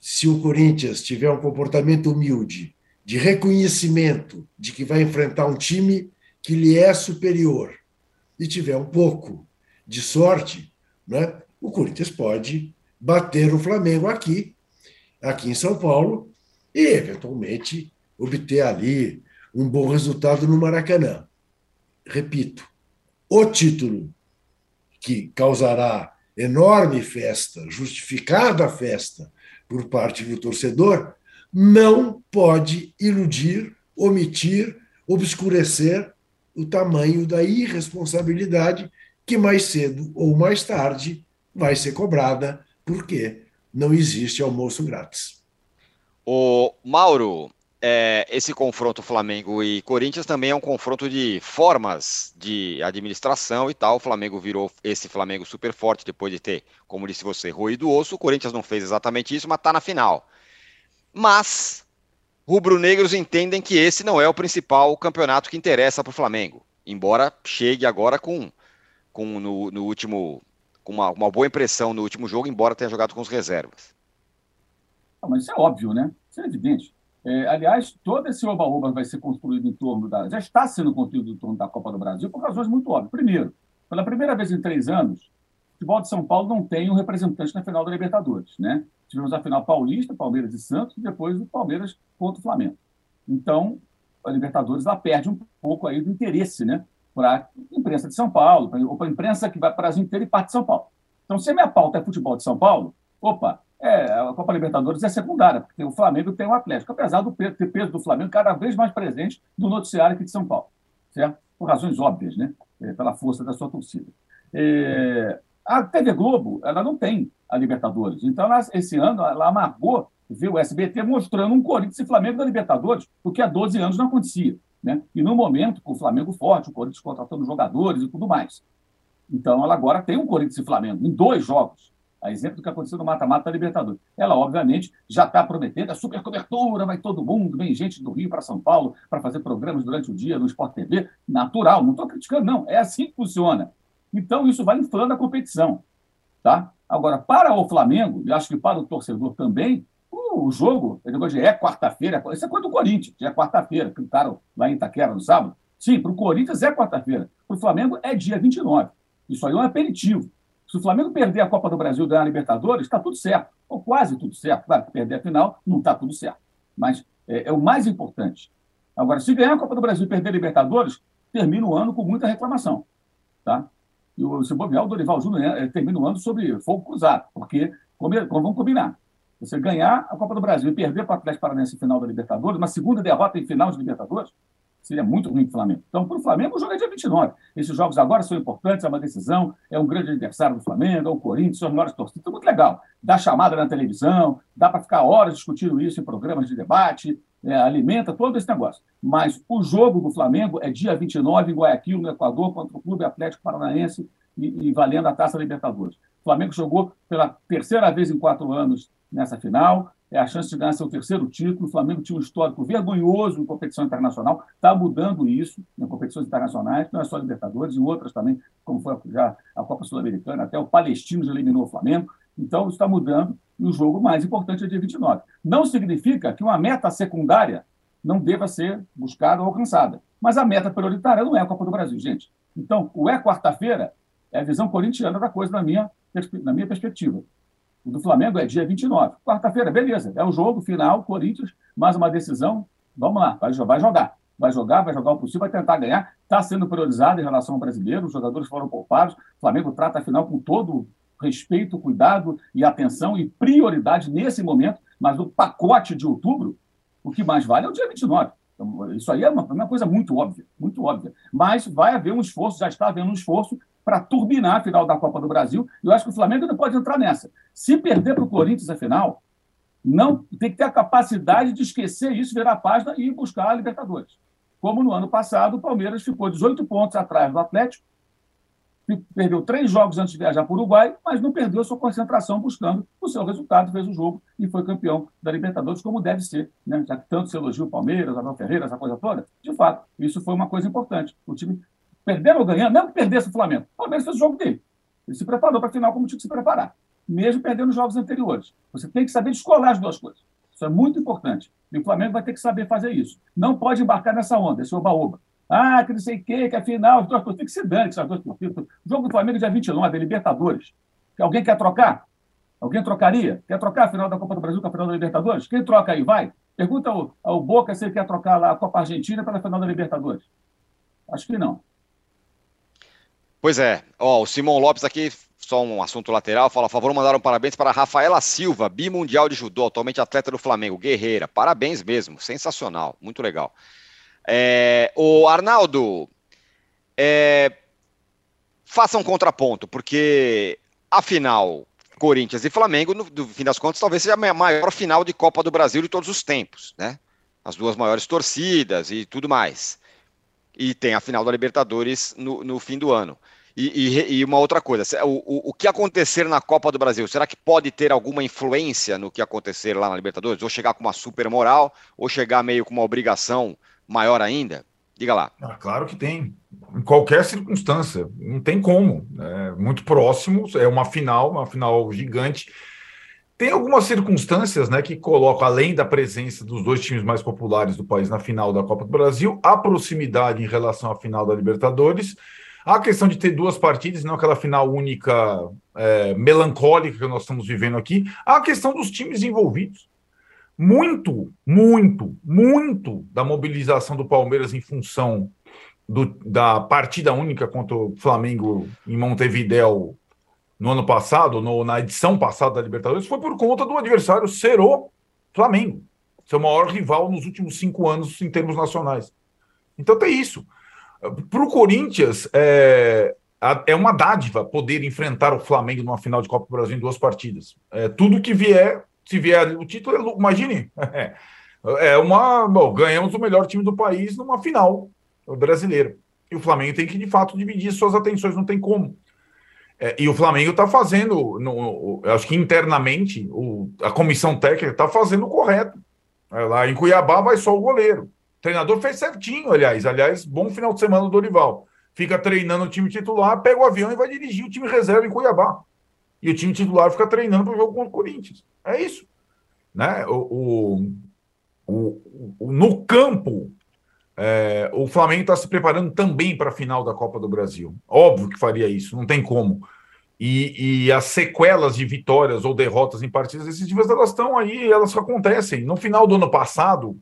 Se o Corinthians tiver um comportamento humilde, de reconhecimento de que vai enfrentar um time que lhe é superior, e tiver um pouco de sorte, né, o Corinthians pode bater o Flamengo aqui, aqui em São Paulo, e eventualmente obter ali um bom resultado no Maracanã. Repito, o título que causará enorme festa, justificada festa por parte do torcedor, não pode iludir, omitir, obscurecer o tamanho da irresponsabilidade que mais cedo ou mais tarde vai ser cobrada, porque não existe almoço grátis. O Mauro, é, esse confronto Flamengo e Corinthians também é um confronto de formas de administração e tal. O Flamengo virou esse Flamengo super forte depois de ter, como disse você, roído o osso. O Corinthians não fez exatamente isso, mas está na final. Mas rubro-negros entendem que esse não é o principal campeonato que interessa para o Flamengo, embora chegue agora com, com no, no último com uma, uma, boa impressão no último jogo, embora tenha jogado com os reservas. Ah, mas isso é óbvio, né? Isso é evidente. É, aliás, todo esse oba-oba vai ser construído em torno da. Já está sendo construído em torno da Copa do Brasil por razões muito óbvias. Primeiro, pela primeira vez em três anos, o futebol de São Paulo não tem um representante na final da Libertadores. Né? Tivemos a final paulista, Palmeiras e Santos, e depois o Palmeiras contra o Flamengo. Então, a Libertadores ela perde um pouco aí do interesse né? para a imprensa de São Paulo, ou para a imprensa que vai para o Brasil inteiro e parte de São Paulo. Então, se a minha pauta é futebol de São Paulo, opa, é, a Copa Libertadores é secundária, porque o Flamengo tem o Atlético, apesar do peso, ter peso do Flamengo cada vez mais presente no noticiário aqui de São Paulo, certo? Por razões óbvias, né? É, pela força da sua torcida. É, a TV Globo, ela não tem a Libertadores, então ela, esse ano ela amargou ver o SBT mostrando um Corinthians e Flamengo da Libertadores, o que há 12 anos não acontecia. Né? E no momento, com o Flamengo forte, o Corinthians contratando jogadores e tudo mais. Então, ela agora tem um Corinthians e Flamengo em dois jogos, a exemplo do que aconteceu no mata-mata da Libertadores. Ela, obviamente, já está prometendo a super cobertura, vai todo mundo, vem gente do Rio para São Paulo para fazer programas durante o dia no Sport TV. Natural, não estou criticando, não. É assim que funciona. Então, isso vai inflando a competição. Tá? Agora, para o Flamengo, e acho que para o torcedor também, o jogo, ele negócio é quarta-feira, isso é coisa do Corinthians, é quarta-feira, pintaram lá em Itaquera no sábado. Sim, para o Corinthians é quarta-feira, para o Flamengo é dia 29. Isso aí é um aperitivo. Se o Flamengo perder a Copa do Brasil ganhar a Libertadores, está tudo certo, ou quase tudo certo. Claro que perder a final não está tudo certo, mas é, é, o mais importante. Agora, se ganhar a Copa do Brasil e perder a Libertadores, termina o ano com muita reclamação. Tá? E o, se bobear, o Dorival Júnior é, termina o ano sobre fogo cruzado, porque, como, como vamos combinar, você ganhar a Copa do Brasil e perder para o Atlético Paranaense em final da Libertadores, uma segunda derrota em final de Libertadores, seria muito ruim para o Flamengo. Então, para o Flamengo, o jogo é dia 29. Esses jogos agora são importantes, é uma decisão, é um grande aniversário do Flamengo, é o Corinthians, são as melhores torcidas. Então, muito legal. Dá chamada na televisão, dá para ficar horas discutindo isso em programas de debate, é, alimenta todo esse negócio. Mas o jogo do Flamengo é dia 29 em Guayaquil, no Equador, contra o Clube Atlético Paranaense e, e valendo a Taça Libertadores. O Flamengo jogou pela terceira vez em quatro anos nessa final, é a chance de ganhar seu terceiro título. O Flamengo tinha um histórico vergonhoso em competição internacional, está mudando isso em competições internacionais, não é só Libertadores, em outras também, como foi já a Copa Sul-Americana, até o Palestino já eliminou o Flamengo. Então, está mudando e o jogo mais importante é dia 29. Não significa que uma meta secundária não deva ser buscada ou alcançada. Mas a meta prioritária não é a Copa do Brasil, gente. Então, o é quarta-feira é a visão corintiana da coisa na minha, na minha perspectiva. O do Flamengo é dia 29. Quarta-feira, beleza. É o jogo final, Corinthians, mais uma decisão. Vamos lá, vai, vai jogar. Vai jogar, vai jogar o possível, vai tentar ganhar. Está sendo priorizado em relação ao brasileiro, os jogadores foram poupados. O Flamengo trata a final com todo respeito, cuidado e atenção e prioridade nesse momento, mas o pacote de outubro, o que mais vale é o dia 29. Então, isso aí é uma, uma coisa muito óbvia, muito óbvia. Mas vai haver um esforço, já está havendo um esforço para turbinar a final da Copa do Brasil. E eu acho que o Flamengo não pode entrar nessa. Se perder para o Corinthians a final, não tem que ter a capacidade de esquecer isso, virar a página e buscar a Libertadores. Como no ano passado, o Palmeiras ficou 18 pontos atrás do Atlético, perdeu três jogos antes de viajar para o Uruguai, mas não perdeu sua concentração buscando o seu resultado, fez o jogo e foi campeão da Libertadores, como deve ser, né? já que tanto se elogia o Palmeiras, Abel Ferreira, essa coisa toda. De fato, isso foi uma coisa importante. O time perdendo ou ganhando, mesmo que perdesse o Flamengo, o Palmeiras fez o jogo dele. Ele se preparou para a final como tinha que se preparar, mesmo perdendo os jogos anteriores. Você tem que saber descolar as duas coisas. Isso é muito importante. E o Flamengo vai ter que saber fazer isso. Não pode embarcar nessa onda, esse oba-oba. Ah, que não sei o quê, que afinal, dois tem que se dane, essas duas torcidas. Jogo do Flamengo dia 29, é Libertadores. Alguém quer trocar? Alguém trocaria? Quer trocar a final da Copa do Brasil com a final da Libertadores? Quem troca aí? Vai. Pergunta ao, ao Boca se ele quer trocar lá a Copa Argentina pela final da Libertadores. Acho que não. Pois é. Ó, o Simão Lopes aqui, só um assunto lateral, fala, a favor, mandaram parabéns para Rafaela Silva, bimundial de judô, atualmente atleta do Flamengo, guerreira. Parabéns mesmo, sensacional, muito legal. É, o Arnaldo, é, faça um contraponto, porque afinal, Corinthians e Flamengo, no, no fim das contas, talvez seja a maior final de Copa do Brasil de todos os tempos, né? As duas maiores torcidas e tudo mais e tem a final da Libertadores no, no fim do ano. E, e, e, uma outra coisa, o, o, que acontecer na Copa do Brasil, será que pode ter alguma influência no que acontecer lá na Libertadores? Ou chegar com uma super moral, ou chegar meio com uma obrigação maior ainda? Diga lá. Ah, claro que tem. Em qualquer circunstância, não tem como. É muito próximo, é uma final, uma final gigante. Tem algumas circunstâncias né, que colocam, além da presença dos dois times mais populares do país na final da Copa do Brasil, a proximidade em relação à final da Libertadores, a questão de ter duas partidas, não aquela final única é, melancólica que nós estamos vivendo aqui, a questão dos times envolvidos. Muito, muito, muito da mobilização do Palmeiras em função do, da partida única contra o Flamengo em Montevidéu no ano passado, no, na edição passada da Libertadores, foi por conta do adversário ser o Flamengo, seu maior rival nos últimos cinco anos em termos nacionais. Então tem isso. Para o Corinthians, é, é uma dádiva poder enfrentar o Flamengo numa final de Copa do Brasil em duas partidas. É, tudo que vier, se vier o título, é, imagine, é uma. Bom, ganhamos o melhor time do país numa final brasileira. E o Flamengo tem que, de fato, dividir suas atenções, não tem como. É, e o Flamengo está fazendo, no, acho que internamente, o, a comissão técnica está fazendo o correto. É, lá em Cuiabá vai só o goleiro. Treinador fez certinho, aliás. Aliás, bom final de semana do Dorival. Fica treinando o time titular, pega o avião e vai dirigir o time reserva em Cuiabá. E o time titular fica treinando para o jogo contra o Corinthians. É isso. Né? O, o, o no campo, é, o Flamengo está se preparando também para a final da Copa do Brasil. Óbvio que faria isso, não tem como. E, e, as sequelas de vitórias ou derrotas em partidas decisivas, elas estão aí, elas acontecem. No final do ano passado,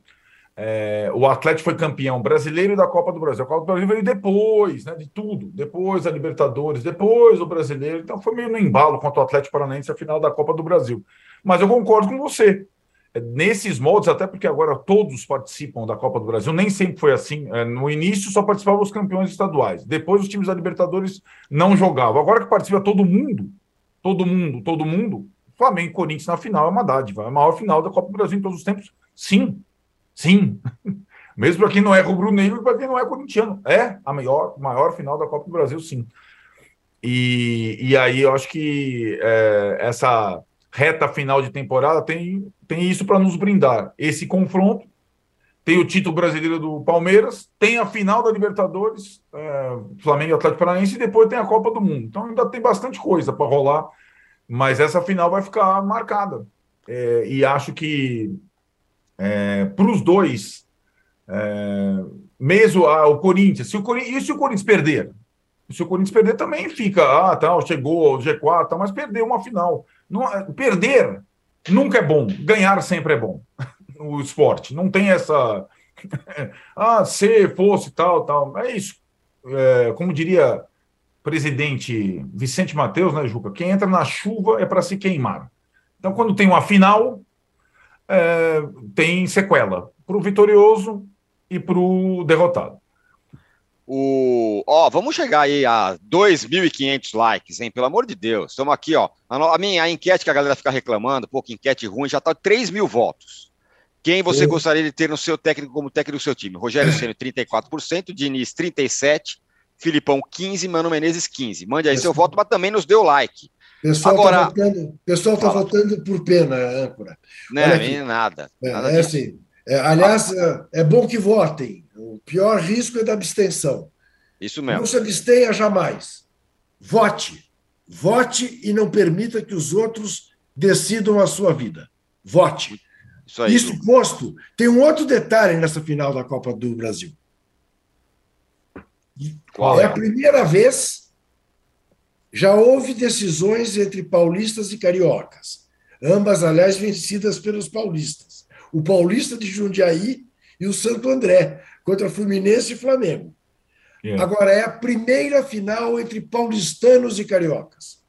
é, o Atlético foi campeão brasileiro da Copa do Brasil. A Copa do Brasil veio depois, né, de tudo. Depois a Libertadores, depois o Brasileiro. Então foi meio no embalo contra o Atlético Paranaense a final da Copa do Brasil. Mas eu concordo com você nesses moldes, até porque agora todos participam da Copa do Brasil, nem sempre foi assim. É, no início só participavam os campeões estaduais, depois os times da Libertadores não jogavam. Agora que participa todo mundo, todo mundo, todo mundo, Flamengo e Corinthians na final é uma dádiva, é a maior final da Copa do Brasil em todos os tempos. Sim, sim. Mesmo para quem não é rubro-negro e para quem não é corintiano. É a maior, maior final da Copa do Brasil, sim. E, e aí eu acho que é, essa reta final de temporada tem, tem isso para nos brindar. Esse confronto tem o título brasileiro do Palmeiras, tem a final da Libertadores, é, Flamengo e Atlético Paranaense, e depois tem a Copa do Mundo. Então ainda tem bastante coisa para rolar, mas essa final vai ficar marcada. É, e acho que é, para os dois, é, mesmo ah, o Corinthians, se o Corinthians, e se o Corinthians perder? Se o Corinthians perder, também fica, ah, tá, chegou o G4, tá, mas perdeu uma final. Não, perder nunca é bom, ganhar sempre é bom. O esporte não tem essa. ah, se fosse tal, tal. É isso. É, como diria presidente Vicente Mateus, né, Juca? Quem entra na chuva é para se queimar. Então, quando tem uma final, é, tem sequela para o vitorioso e para o derrotado. O, ó, vamos chegar aí a 2.500 likes, hein? Pelo amor de Deus. Estamos aqui, ó. A, minha a enquete que a galera fica reclamando, pouco enquete ruim, já está 3 mil votos. Quem você gostaria de ter no seu técnico como técnico do seu time? Rogério Ceni 34%, Diniz 37%, Filipão 15%, Mano Menezes 15%. Mande aí seu voto, mas também nos dê o like. Pessoal tá Agora, tá votando, pessoal está votando por pena, âncora. Não, é nada. É, nada é assim. É, aliás, é, é bom que votem. O pior risco é da abstenção. Isso mesmo. Não se abstenha jamais. Vote. Vote e não permita que os outros decidam a sua vida. Vote. Isso, aí, Isso posto, tem um outro detalhe nessa final da Copa do Brasil. Qual é, é a primeira vez já houve decisões entre paulistas e cariocas, ambas, aliás, vencidas pelos paulistas. O paulista de Jundiaí e o Santo André, contra Fluminense e Flamengo. Yeah. Agora, é a primeira final entre paulistanos e cariocas.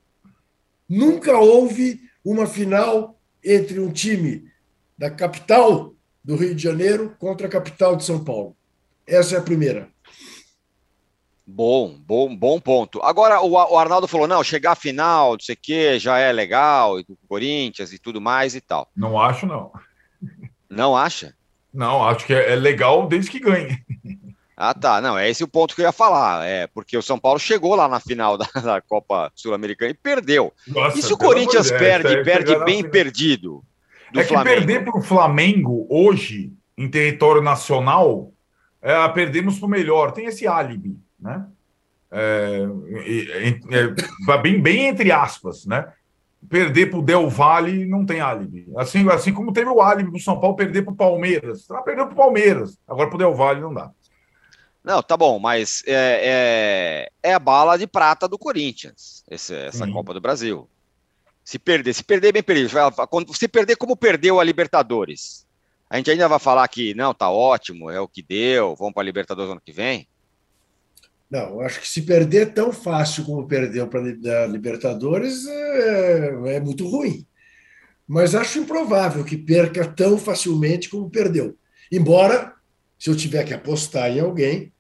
Nunca houve uma final entre um time da capital do Rio de Janeiro contra a capital de São Paulo. Essa é a primeira. Bom, bom, bom ponto. Agora, o, Arnaldo falou: não, chegar à final, não sei o quê, já é legal, e do Corinthians e tudo mais e tal. Não acho, não. Não acha? Não, acho que é, é legal desde que ganhe. Ah, tá. Não, é esse o ponto que eu ia falar. É porque o São Paulo chegou lá na final da, da Copa Sul-Americana e perdeu. Nossa, e se o Corinthians Deus, perde, é, perde bem final. perdido? Do é Flamengo? que perder para o Flamengo hoje, em território nacional, é, perdemos para o melhor. Tem esse álibi, né? É, é, bem, bem entre aspas, né? perder para o Del Valle não tem álibi. Assim, assim como teve o álibi para o São Paulo perder para o Palmeiras. Ela perdeu para o Palmeiras, agora para o Del Valle não dá. Não, tá bom, mas é, é, é a bala de prata do Corinthians, esse, essa Sim. Copa do Brasil. Se perder, se perder, bem perdido. Se perder como perdeu a Libertadores, a gente ainda vai falar que não, tá ótimo, é o que deu, vamos para a Libertadores ano que vem? Não, acho que se perder tão fácil como perdeu para a Libertadores é, é, muito ruim. Mas acho improvável que perca tão facilmente como perdeu. Embora, se eu tiver que apostar em alguém,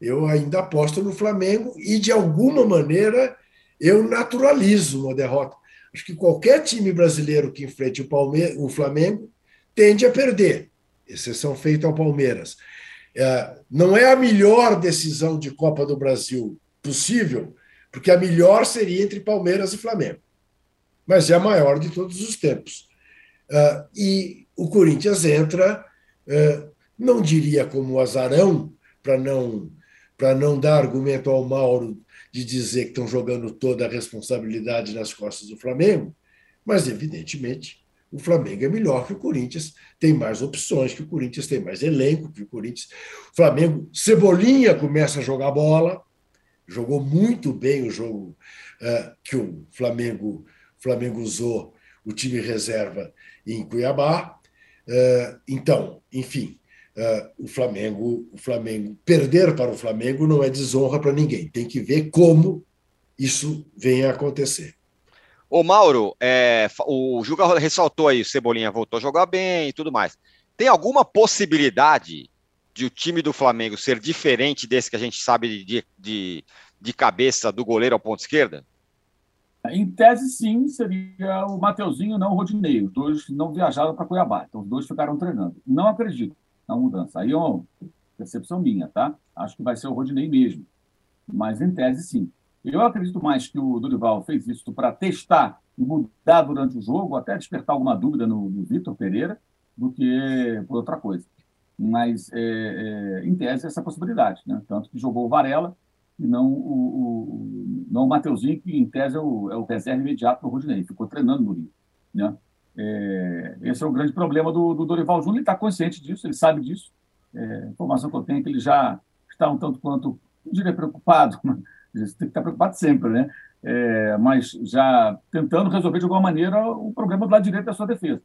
eu ainda aposto no Flamengo e, de alguma maneira, eu naturalizo uma derrota. Acho que qualquer time brasileiro que enfrente o, Palme o Flamengo tende a perder, exceção feita ao Palmeiras. É, não é a melhor decisão de Copa do Brasil possível, porque a melhor seria entre Palmeiras e Flamengo. Mas é a maior de todos os tempos. É, e o Corinthians entra, é, não diria como azarão, para não, não dar argumento ao Mauro de dizer que estão jogando toda a responsabilidade nas costas do Flamengo, mas, evidentemente, o Flamengo é melhor que o Corinthians, tem mais opções que o Corinthians, tem mais elenco que o Corinthians. O Flamengo, Cebolinha começa a jogar bola, jogou muito bem o jogo uh, que o Flamengo, Flamengo usou o time reserva em Cuiabá. Uh, então, enfim, uh, o Flamengo, o Flamengo perder para o Flamengo não é desonra para ninguém. Tem que ver como isso vem a acontecer. Ô, Mauro, é, o Juca ressaltou aí, o Cebolinha voltou a jogar bem e tudo mais. Tem alguma possibilidade de o time do Flamengo ser diferente desse que a gente sabe de, de, de cabeça do goleiro ao ponto esquerda? Em tese, sim, seria o Mateuzinho, não o Rodinei. Os dois não viajaram para Cuiabá, então os dois ficaram treinando. Não acredito na mudança. Aí é uma percepção minha, tá? Acho que vai ser o Rodinei mesmo. Mas em tese, sim. Eu acredito mais que o Dorival fez isso para testar e mudar durante o jogo, até despertar alguma dúvida no, no Vitor Pereira, do que por outra coisa. Mas, é, é, em tese, essa possibilidade. Né? Tanto que jogou o Varela e não o, o, não o Mateuzinho, que em tese é o, é o reserva imediato do Rodinei. Ficou treinando no Rio. Né? É, esse é o grande problema do, do Dorival Júnior. Ele está consciente disso, ele sabe disso. É, a informação que eu tenho é que ele já está um tanto quanto, não diria preocupado, mas você tem que estar preocupado sempre, né? É, mas já tentando resolver de alguma maneira o problema do lado direito da sua defesa,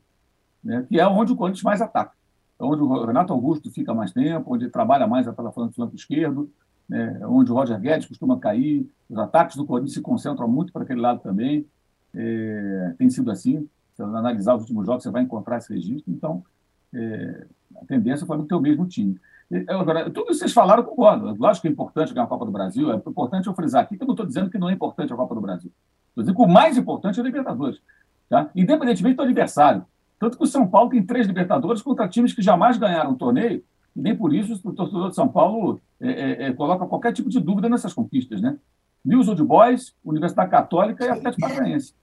né? que é onde o Corinthians mais ataca. É onde o Renato Augusto fica mais tempo, onde trabalha mais pela flanco, flanco esquerdo, né? onde o Roger Guedes costuma cair. Os ataques do Corinthians se concentram muito para aquele lado também. É, tem sido assim. Se analisar os últimos jogos, você vai encontrar esse registro. Então, é, a tendência foi ter o mesmo time. Tudo isso vocês falaram, concordo. Lógico que é importante ganhar a Copa do Brasil. É importante eu frisar aqui que eu não estou dizendo que não é importante a Copa do Brasil. Estou dizendo que o mais importante é a Libertadores. Tá? Independentemente do aniversário. Tanto que o São Paulo tem três Libertadores contra times que jamais ganharam o torneio, e nem por isso o torcedor de São Paulo é, é, é, coloca qualquer tipo de dúvida nessas conquistas. Né? News Old Boys, Universidade Católica e Atlético Paranaense.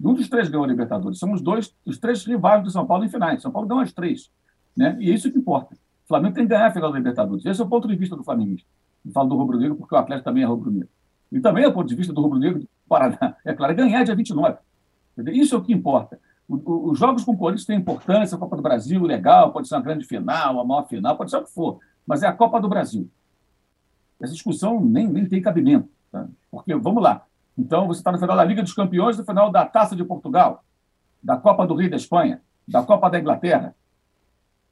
Um dos três ganhou a Libertadores. São os dois, os três rivais do São Paulo em finais. São Paulo ganhou as três. Né? E é isso que importa. O Flamengo tem que ganhar a final da Libertadores. Esse é o ponto de vista do flamenguista. Eu falo do rubro-negro porque o Atlético também é rubro-negro. E também é o ponto de vista do rubro-negro do Paraná. É claro, é ganhar dia 29. Isso é o que importa. O, o, os jogos com o Corinthians têm importância, a Copa do Brasil, legal, pode ser uma grande final, a maior final, pode ser o que for, mas é a Copa do Brasil. Essa discussão nem, nem tem cabimento. Tá? Porque, vamos lá, então você está no final da Liga dos Campeões, no final da Taça de Portugal, da Copa do Rio da Espanha, da Copa da Inglaterra,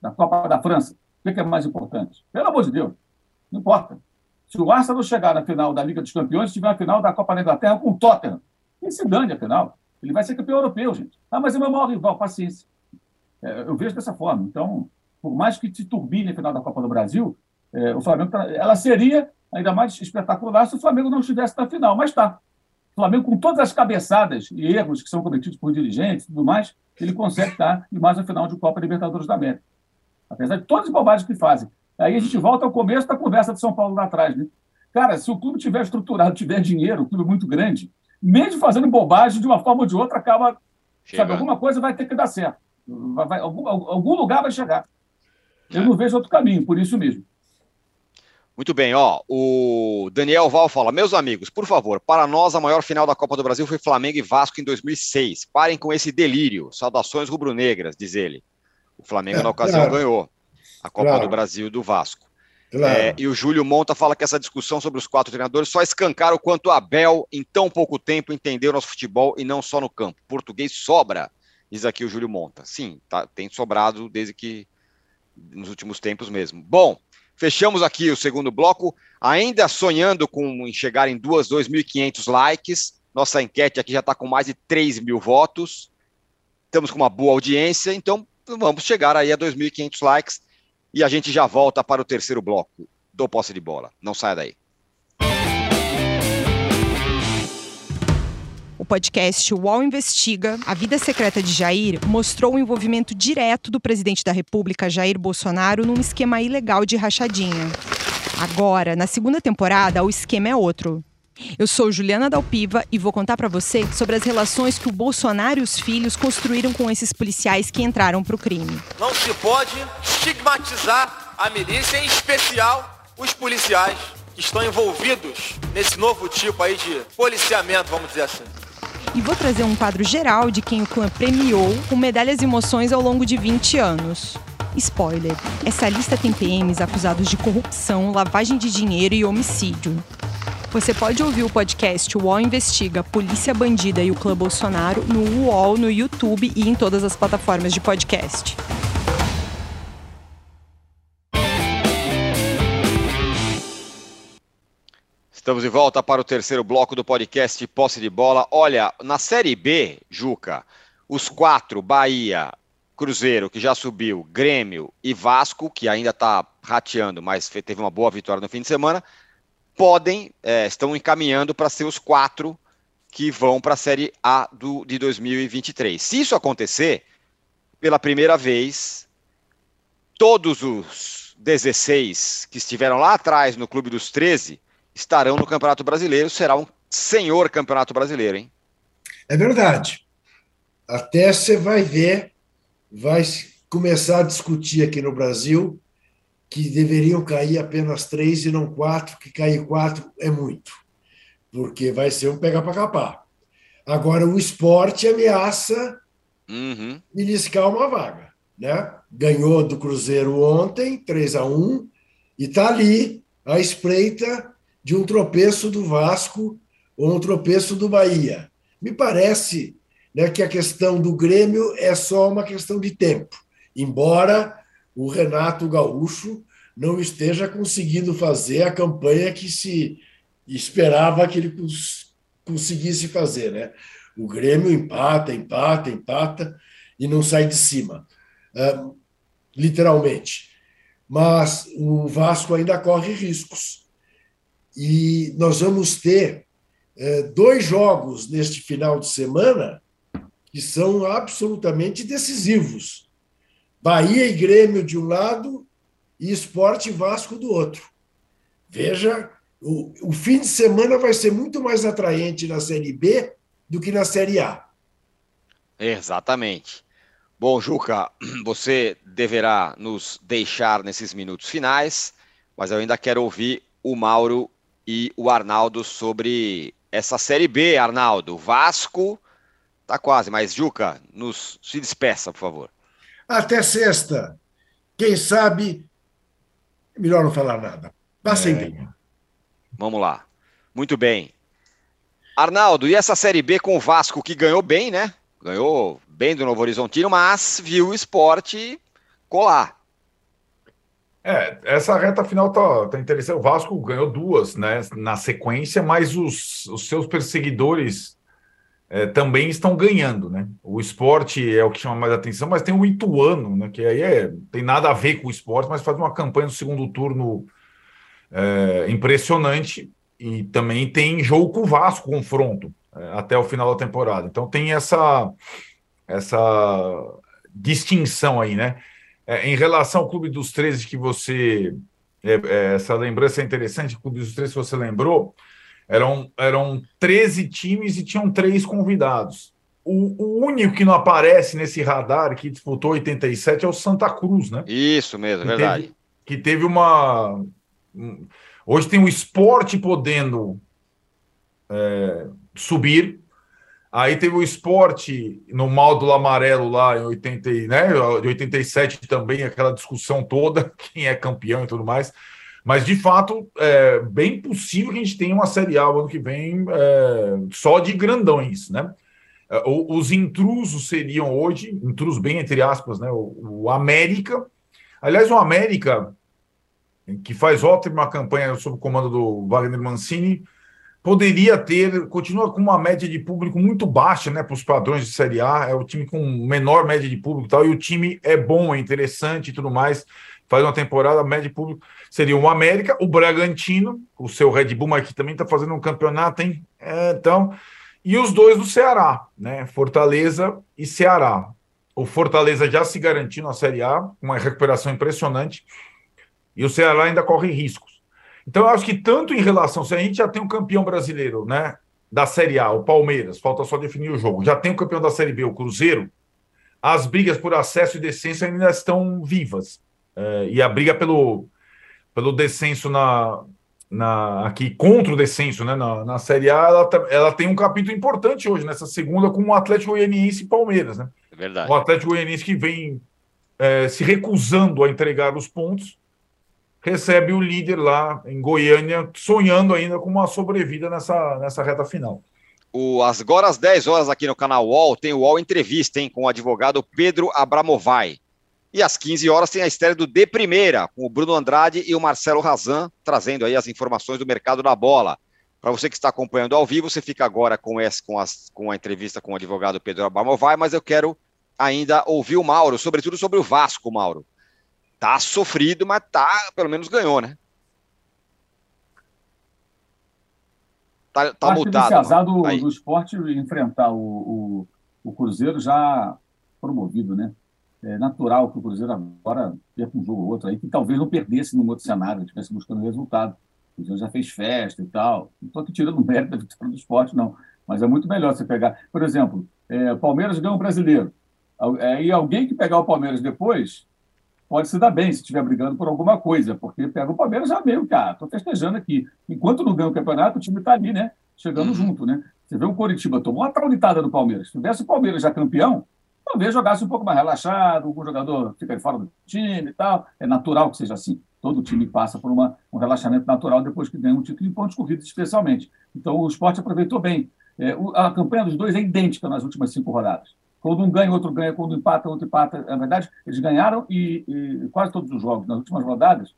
da Copa da França. O que é mais importante? Pelo amor de Deus, não importa. Se o Arsenal chegar na final da Liga dos Campeões, tiver a final da Copa da Inglaterra com o Tottenham, quem se dane a final? Ele vai ser campeão europeu, gente. Ah, mas é meu maior rival, paciência. É, eu vejo dessa forma. Então, por mais que se turbine a final da Copa do Brasil, é, o Flamengo tá, ela seria ainda mais espetacular se o Flamengo não estivesse na final, mas está. O Flamengo, com todas as cabeçadas e erros que são cometidos por dirigentes e tudo mais, ele consegue estar em mais uma final de Copa Libertadores da América apesar de todas as bobagens que fazem. Aí a gente volta ao começo da conversa de São Paulo lá atrás. Né? Cara, se o clube tiver estruturado, tiver dinheiro, um clube muito grande, mesmo fazendo bobagem, de uma forma ou de outra, acaba. Sabe, alguma coisa vai ter que dar certo. Vai, vai, algum, algum lugar vai chegar. Eu é. não vejo outro caminho, por isso mesmo. Muito bem, ó. O Daniel Val fala: Meus amigos, por favor, para nós a maior final da Copa do Brasil foi Flamengo e Vasco em 2006. Parem com esse delírio. Saudações rubro-negras, diz ele. O Flamengo, é, na ocasião, claro. ganhou a Copa claro. do Brasil do Vasco. Claro. É, e o Júlio Monta fala que essa discussão sobre os quatro treinadores só escancara o quanto Abel, em tão pouco tempo, entendeu nosso futebol e não só no campo. Português sobra, diz aqui o Júlio Monta. Sim, tá, tem sobrado desde que nos últimos tempos mesmo. Bom, Fechamos aqui o segundo bloco, ainda sonhando com chegar em 2.500 likes. Nossa enquete aqui já está com mais de 3 mil votos. Estamos com uma boa audiência, então vamos chegar aí a 2.500 likes e a gente já volta para o terceiro bloco do posse de bola. Não saia daí. O podcast UOL Investiga, A Vida Secreta de Jair, mostrou o envolvimento direto do presidente da República, Jair Bolsonaro, num esquema ilegal de rachadinha. Agora, na segunda temporada, o esquema é outro. Eu sou Juliana Dalpiva e vou contar para você sobre as relações que o Bolsonaro e os filhos construíram com esses policiais que entraram para o crime. Não se pode estigmatizar a milícia, em especial os policiais que estão envolvidos nesse novo tipo aí de policiamento, vamos dizer assim e vou trazer um quadro geral de quem o clã premiou com medalhas e emoções ao longo de 20 anos. Spoiler: essa lista tem PMs acusados de corrupção, lavagem de dinheiro e homicídio. Você pode ouvir o podcast UOL Investiga Polícia Bandida e o Clã Bolsonaro no UOL, no YouTube e em todas as plataformas de podcast. Estamos de volta para o terceiro bloco do podcast Posse de Bola. Olha, na Série B, Juca, os quatro, Bahia, Cruzeiro, que já subiu, Grêmio e Vasco, que ainda está rateando, mas teve uma boa vitória no fim de semana, podem, é, estão encaminhando para ser os quatro que vão para a Série A do, de 2023. Se isso acontecer, pela primeira vez, todos os 16 que estiveram lá atrás no Clube dos 13 estarão no Campeonato Brasileiro. Será um senhor Campeonato Brasileiro, hein? É verdade. Até você vai ver, vai começar a discutir aqui no Brasil que deveriam cair apenas três e não quatro, que cair quatro é muito, porque vai ser um pegar para capar. Agora, o esporte ameaça uhum. beliscar uma vaga. Né? Ganhou do Cruzeiro ontem, 3 a 1 e está ali à espreita de um tropeço do Vasco ou um tropeço do Bahia. Me parece né, que a questão do Grêmio é só uma questão de tempo, embora o Renato Gaúcho não esteja conseguindo fazer a campanha que se esperava que ele conseguisse fazer. Né? O Grêmio empata, empata, empata e não sai de cima, uh, literalmente. Mas o Vasco ainda corre riscos e nós vamos ter dois jogos neste final de semana que são absolutamente decisivos. Bahia e Grêmio de um lado e Esporte e Vasco do outro. Veja, o, o fim de semana vai ser muito mais atraente na Série B do que na Série A. Exatamente. Bom, Juca, você deverá nos deixar nesses minutos finais, mas eu ainda quero ouvir o Mauro e o Arnaldo sobre essa Série B, Arnaldo. Vasco tá quase, mas Juca, nos se despeça, por favor. Até sexta. Quem sabe, melhor não falar nada. Passem é. bem. Vamos lá. Muito bem. Arnaldo, e essa Série B com o Vasco que ganhou bem, né? Ganhou bem do Novo Horizontino, mas viu o esporte colar. É, essa reta final tá, tá interessante. O Vasco ganhou duas né, na sequência, mas os, os seus perseguidores é, também estão ganhando. Né? O esporte é o que chama mais atenção, mas tem o Ituano, né, que aí é, tem nada a ver com o esporte, mas faz uma campanha no segundo turno é, impressionante e também tem jogo com o Vasco, confronto, é, até o final da temporada. Então tem essa, essa distinção aí, né? É, em relação ao Clube dos 13 que você. É, é, essa lembrança é interessante, Clube dos 13 que você lembrou, eram, eram 13 times e tinham três convidados. O, o, único que não aparece nesse radar que disputou 87 é o Santa Cruz, né? Isso mesmo, que verdade. Teve, que teve uma. Hoje tem o esporte podendo é, subir, Aí teve o esporte no módulo amarelo lá em 80, né, de 87 também, aquela discussão toda, quem é campeão e tudo mais. Mas, de fato, é bem possível que a gente tenha uma Série A ano que vem é, só de grandões, né? É, os intrusos seriam hoje, intrusos bem entre aspas, né? O, o América. Aliás, o América que faz ótima campanha sob o comando do Wagner Mancini, poderia ter, continua com uma média de público muito baixa, né, para os padrões de Série A, é o time com menor média de público e tal, e o time é bom, é interessante e tudo mais, faz uma temporada, média de público seria o América, o Bragantino, o seu Red Bull, que também está fazendo um campeonato, hein? É, então, e os dois do Ceará, né, Fortaleza e Ceará. O Fortaleza já se garantiu na Série A, uma recuperação impressionante, e o Ceará ainda corre riscos. Então, eu acho que tanto em relação, se a gente já tem um campeão brasileiro, né, da Série A, o Palmeiras, falta só definir o jogo, já tem o campeão da Série B, o Cruzeiro, as brigas por acesso e descenso ainda estão vivas. É, e a briga pelo, pelo descenso na, na, aqui contra o descenso né, na, na Série A, ela, ela tem um capítulo importante hoje, nessa segunda, com o Atlético Goianiense e Palmeiras. Né? É verdade. O Atlético Goianiense que vem é, se recusando a entregar os pontos recebe o líder lá em Goiânia, sonhando ainda com uma sobrevida nessa, nessa reta final. O, agora às 10 horas aqui no canal UOL, tem o UOL Entrevista, hein, com o advogado Pedro Abramovai. E às 15 horas tem a estreia do De Primeira, com o Bruno Andrade e o Marcelo Razan, trazendo aí as informações do mercado da bola. Para você que está acompanhando ao vivo, você fica agora com, esse, com, as, com a entrevista com o advogado Pedro Abramovai, mas eu quero ainda ouvir o Mauro, sobretudo sobre o Vasco, Mauro. Tá sofrido, mas tá, pelo menos ganhou, né? Tá, tá Acho mutado. Esse azar do, do esporte enfrentar o, o, o, Cruzeiro já promovido, né? É natural que o Cruzeiro agora perca um jogo ou outro aí, que talvez não perdesse num outro cenário, estivesse buscando resultado. O Cruzeiro já fez festa e tal. Não estou aqui tirando o mérito da vitória do esporte, não. Mas é muito melhor você pegar. Por exemplo, é, o Palmeiras ganhou um brasileiro. E alguém que pegar o Palmeiras depois pode se dar bem se estiver brigando por alguma coisa, porque pega o Palmeiras já meio, cara, estou festejando aqui. Enquanto não ganha o campeonato, o time está ali, né? Chegando uhum. junto, né? Você vê o Coritiba tomou uma traulitada do Palmeiras. Se tivesse o Palmeiras já campeão, talvez jogasse um pouco mais relaxado, algum jogador fica de fora do time e tal. É natural que seja assim. Todo time passa por uma, um relaxamento natural depois que ganha um título em pontos corridos, especialmente. Então o esporte aproveitou bem. É, a campanha dos dois é idêntica nas últimas cinco rodadas. Quando um ganha, outro ganha. Quando empata, outro empata. Na verdade, eles ganharam e, e quase todos os jogos. Nas últimas rodadas,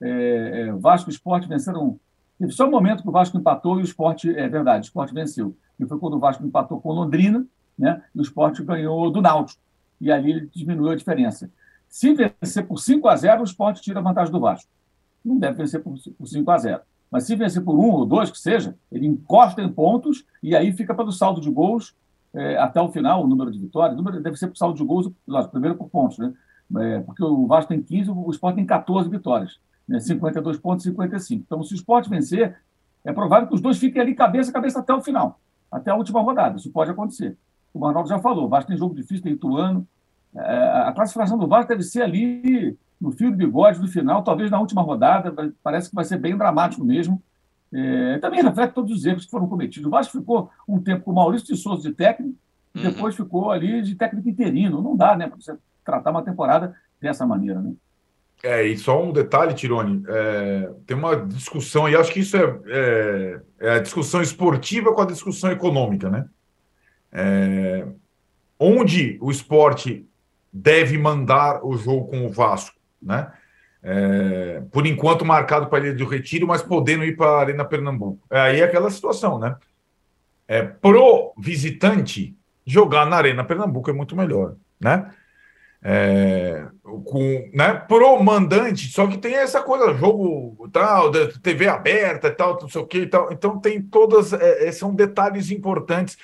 é, é, Vasco e Esporte venceram. Teve só um momento que o Vasco empatou e o Esporte, é verdade, o Esporte venceu. E foi quando o Vasco empatou com Londrina, né? E o Esporte ganhou do Náutico. E ali ele diminuiu a diferença. Se vencer por 5 a 0 o Esporte tira a vantagem do Vasco. Não deve vencer por, por 5 a 0 Mas se vencer por um ou dois, que seja, ele encosta em pontos e aí fica pelo saldo de gols é, até o final, o número de vitórias, o número deve ser por saldo de gols, lógico, primeiro por pontos, né? É, porque o Vasco tem 15, o Sport tem 14 vitórias, né? 52 pontos e 55. Então, se o Sport vencer, é provável que os dois fiquem ali cabeça a cabeça até o final, até a última rodada. Isso pode acontecer. O Manuel já falou, o Vasco tem jogo difícil, tem Ituano. É, a classificação do Vasco deve ser ali no fio do bigode, no final, talvez na última rodada. Parece que vai ser bem dramático mesmo. É, também reflete todos os erros que foram cometidos. O Vasco ficou um tempo com o Maurício de Souza de técnico, uhum. depois ficou ali de técnico interino. Não dá, né, para você tratar uma temporada dessa maneira, né? É, e só um detalhe, Tirone, é, tem uma discussão, e acho que isso é, é, é, a discussão esportiva com a discussão econômica, né? É, onde o esporte deve mandar o jogo com o Vasco, né? É, por enquanto marcado para a Ilha do Retiro, mas podendo ir para a Arena Pernambuco. É aí aquela situação, né? É, pro visitante, jogar na Arena Pernambuco é muito melhor, né? É, com, né, pro mandante, só que tem essa coisa, jogo tal, TV aberta e tal, não sei o que tal. Então tem todas, é, é, são detalhes importantes.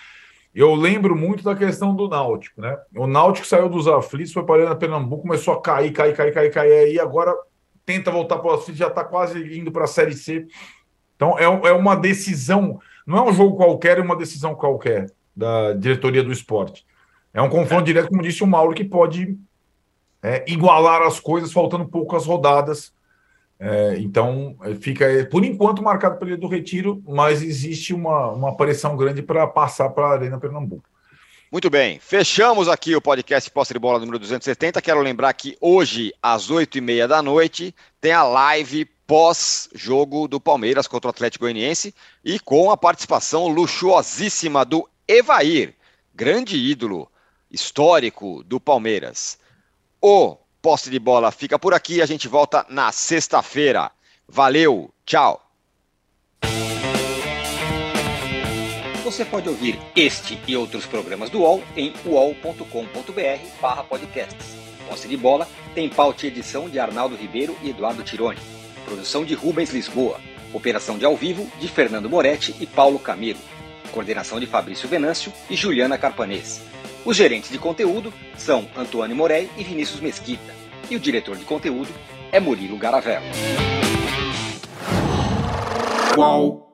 Eu lembro muito da questão do Náutico, né? O Náutico saiu dos aflitos, foi para a Pernambuco, começou a cair, cair, cair, cair, cair, aí agora tenta voltar para o aflitos, já está quase indo para a Série C. Então é, é uma decisão, não é um jogo qualquer, é uma decisão qualquer da diretoria do esporte. É um confronto é. direto, como disse o Mauro, que pode é, igualar as coisas faltando poucas rodadas. É, então, fica, por enquanto, marcado pelo do Retiro, mas existe uma, uma pressão grande para passar para a Arena Pernambuco. Muito bem, fechamos aqui o podcast Posse de Bola número 270. Quero lembrar que hoje, às 8h30 da noite, tem a live pós-jogo do Palmeiras contra o Atlético Goianiense e com a participação luxuosíssima do Evair, grande ídolo histórico do Palmeiras. O Posse de Bola fica por aqui. A gente volta na sexta-feira. Valeu, tchau. Você pode ouvir este e outros programas do UOL em uol.com.br podcasts. Posse de Bola tem pauta e edição de Arnaldo Ribeiro e Eduardo Tironi. Produção de Rubens Lisboa. Operação de ao vivo de Fernando Moretti e Paulo Camilo. Coordenação de Fabrício Venâncio e Juliana Carpanês. Os gerentes de conteúdo são Antônio Morei e Vinícius Mesquita. E o diretor de conteúdo é Murilo Garavello. Qual?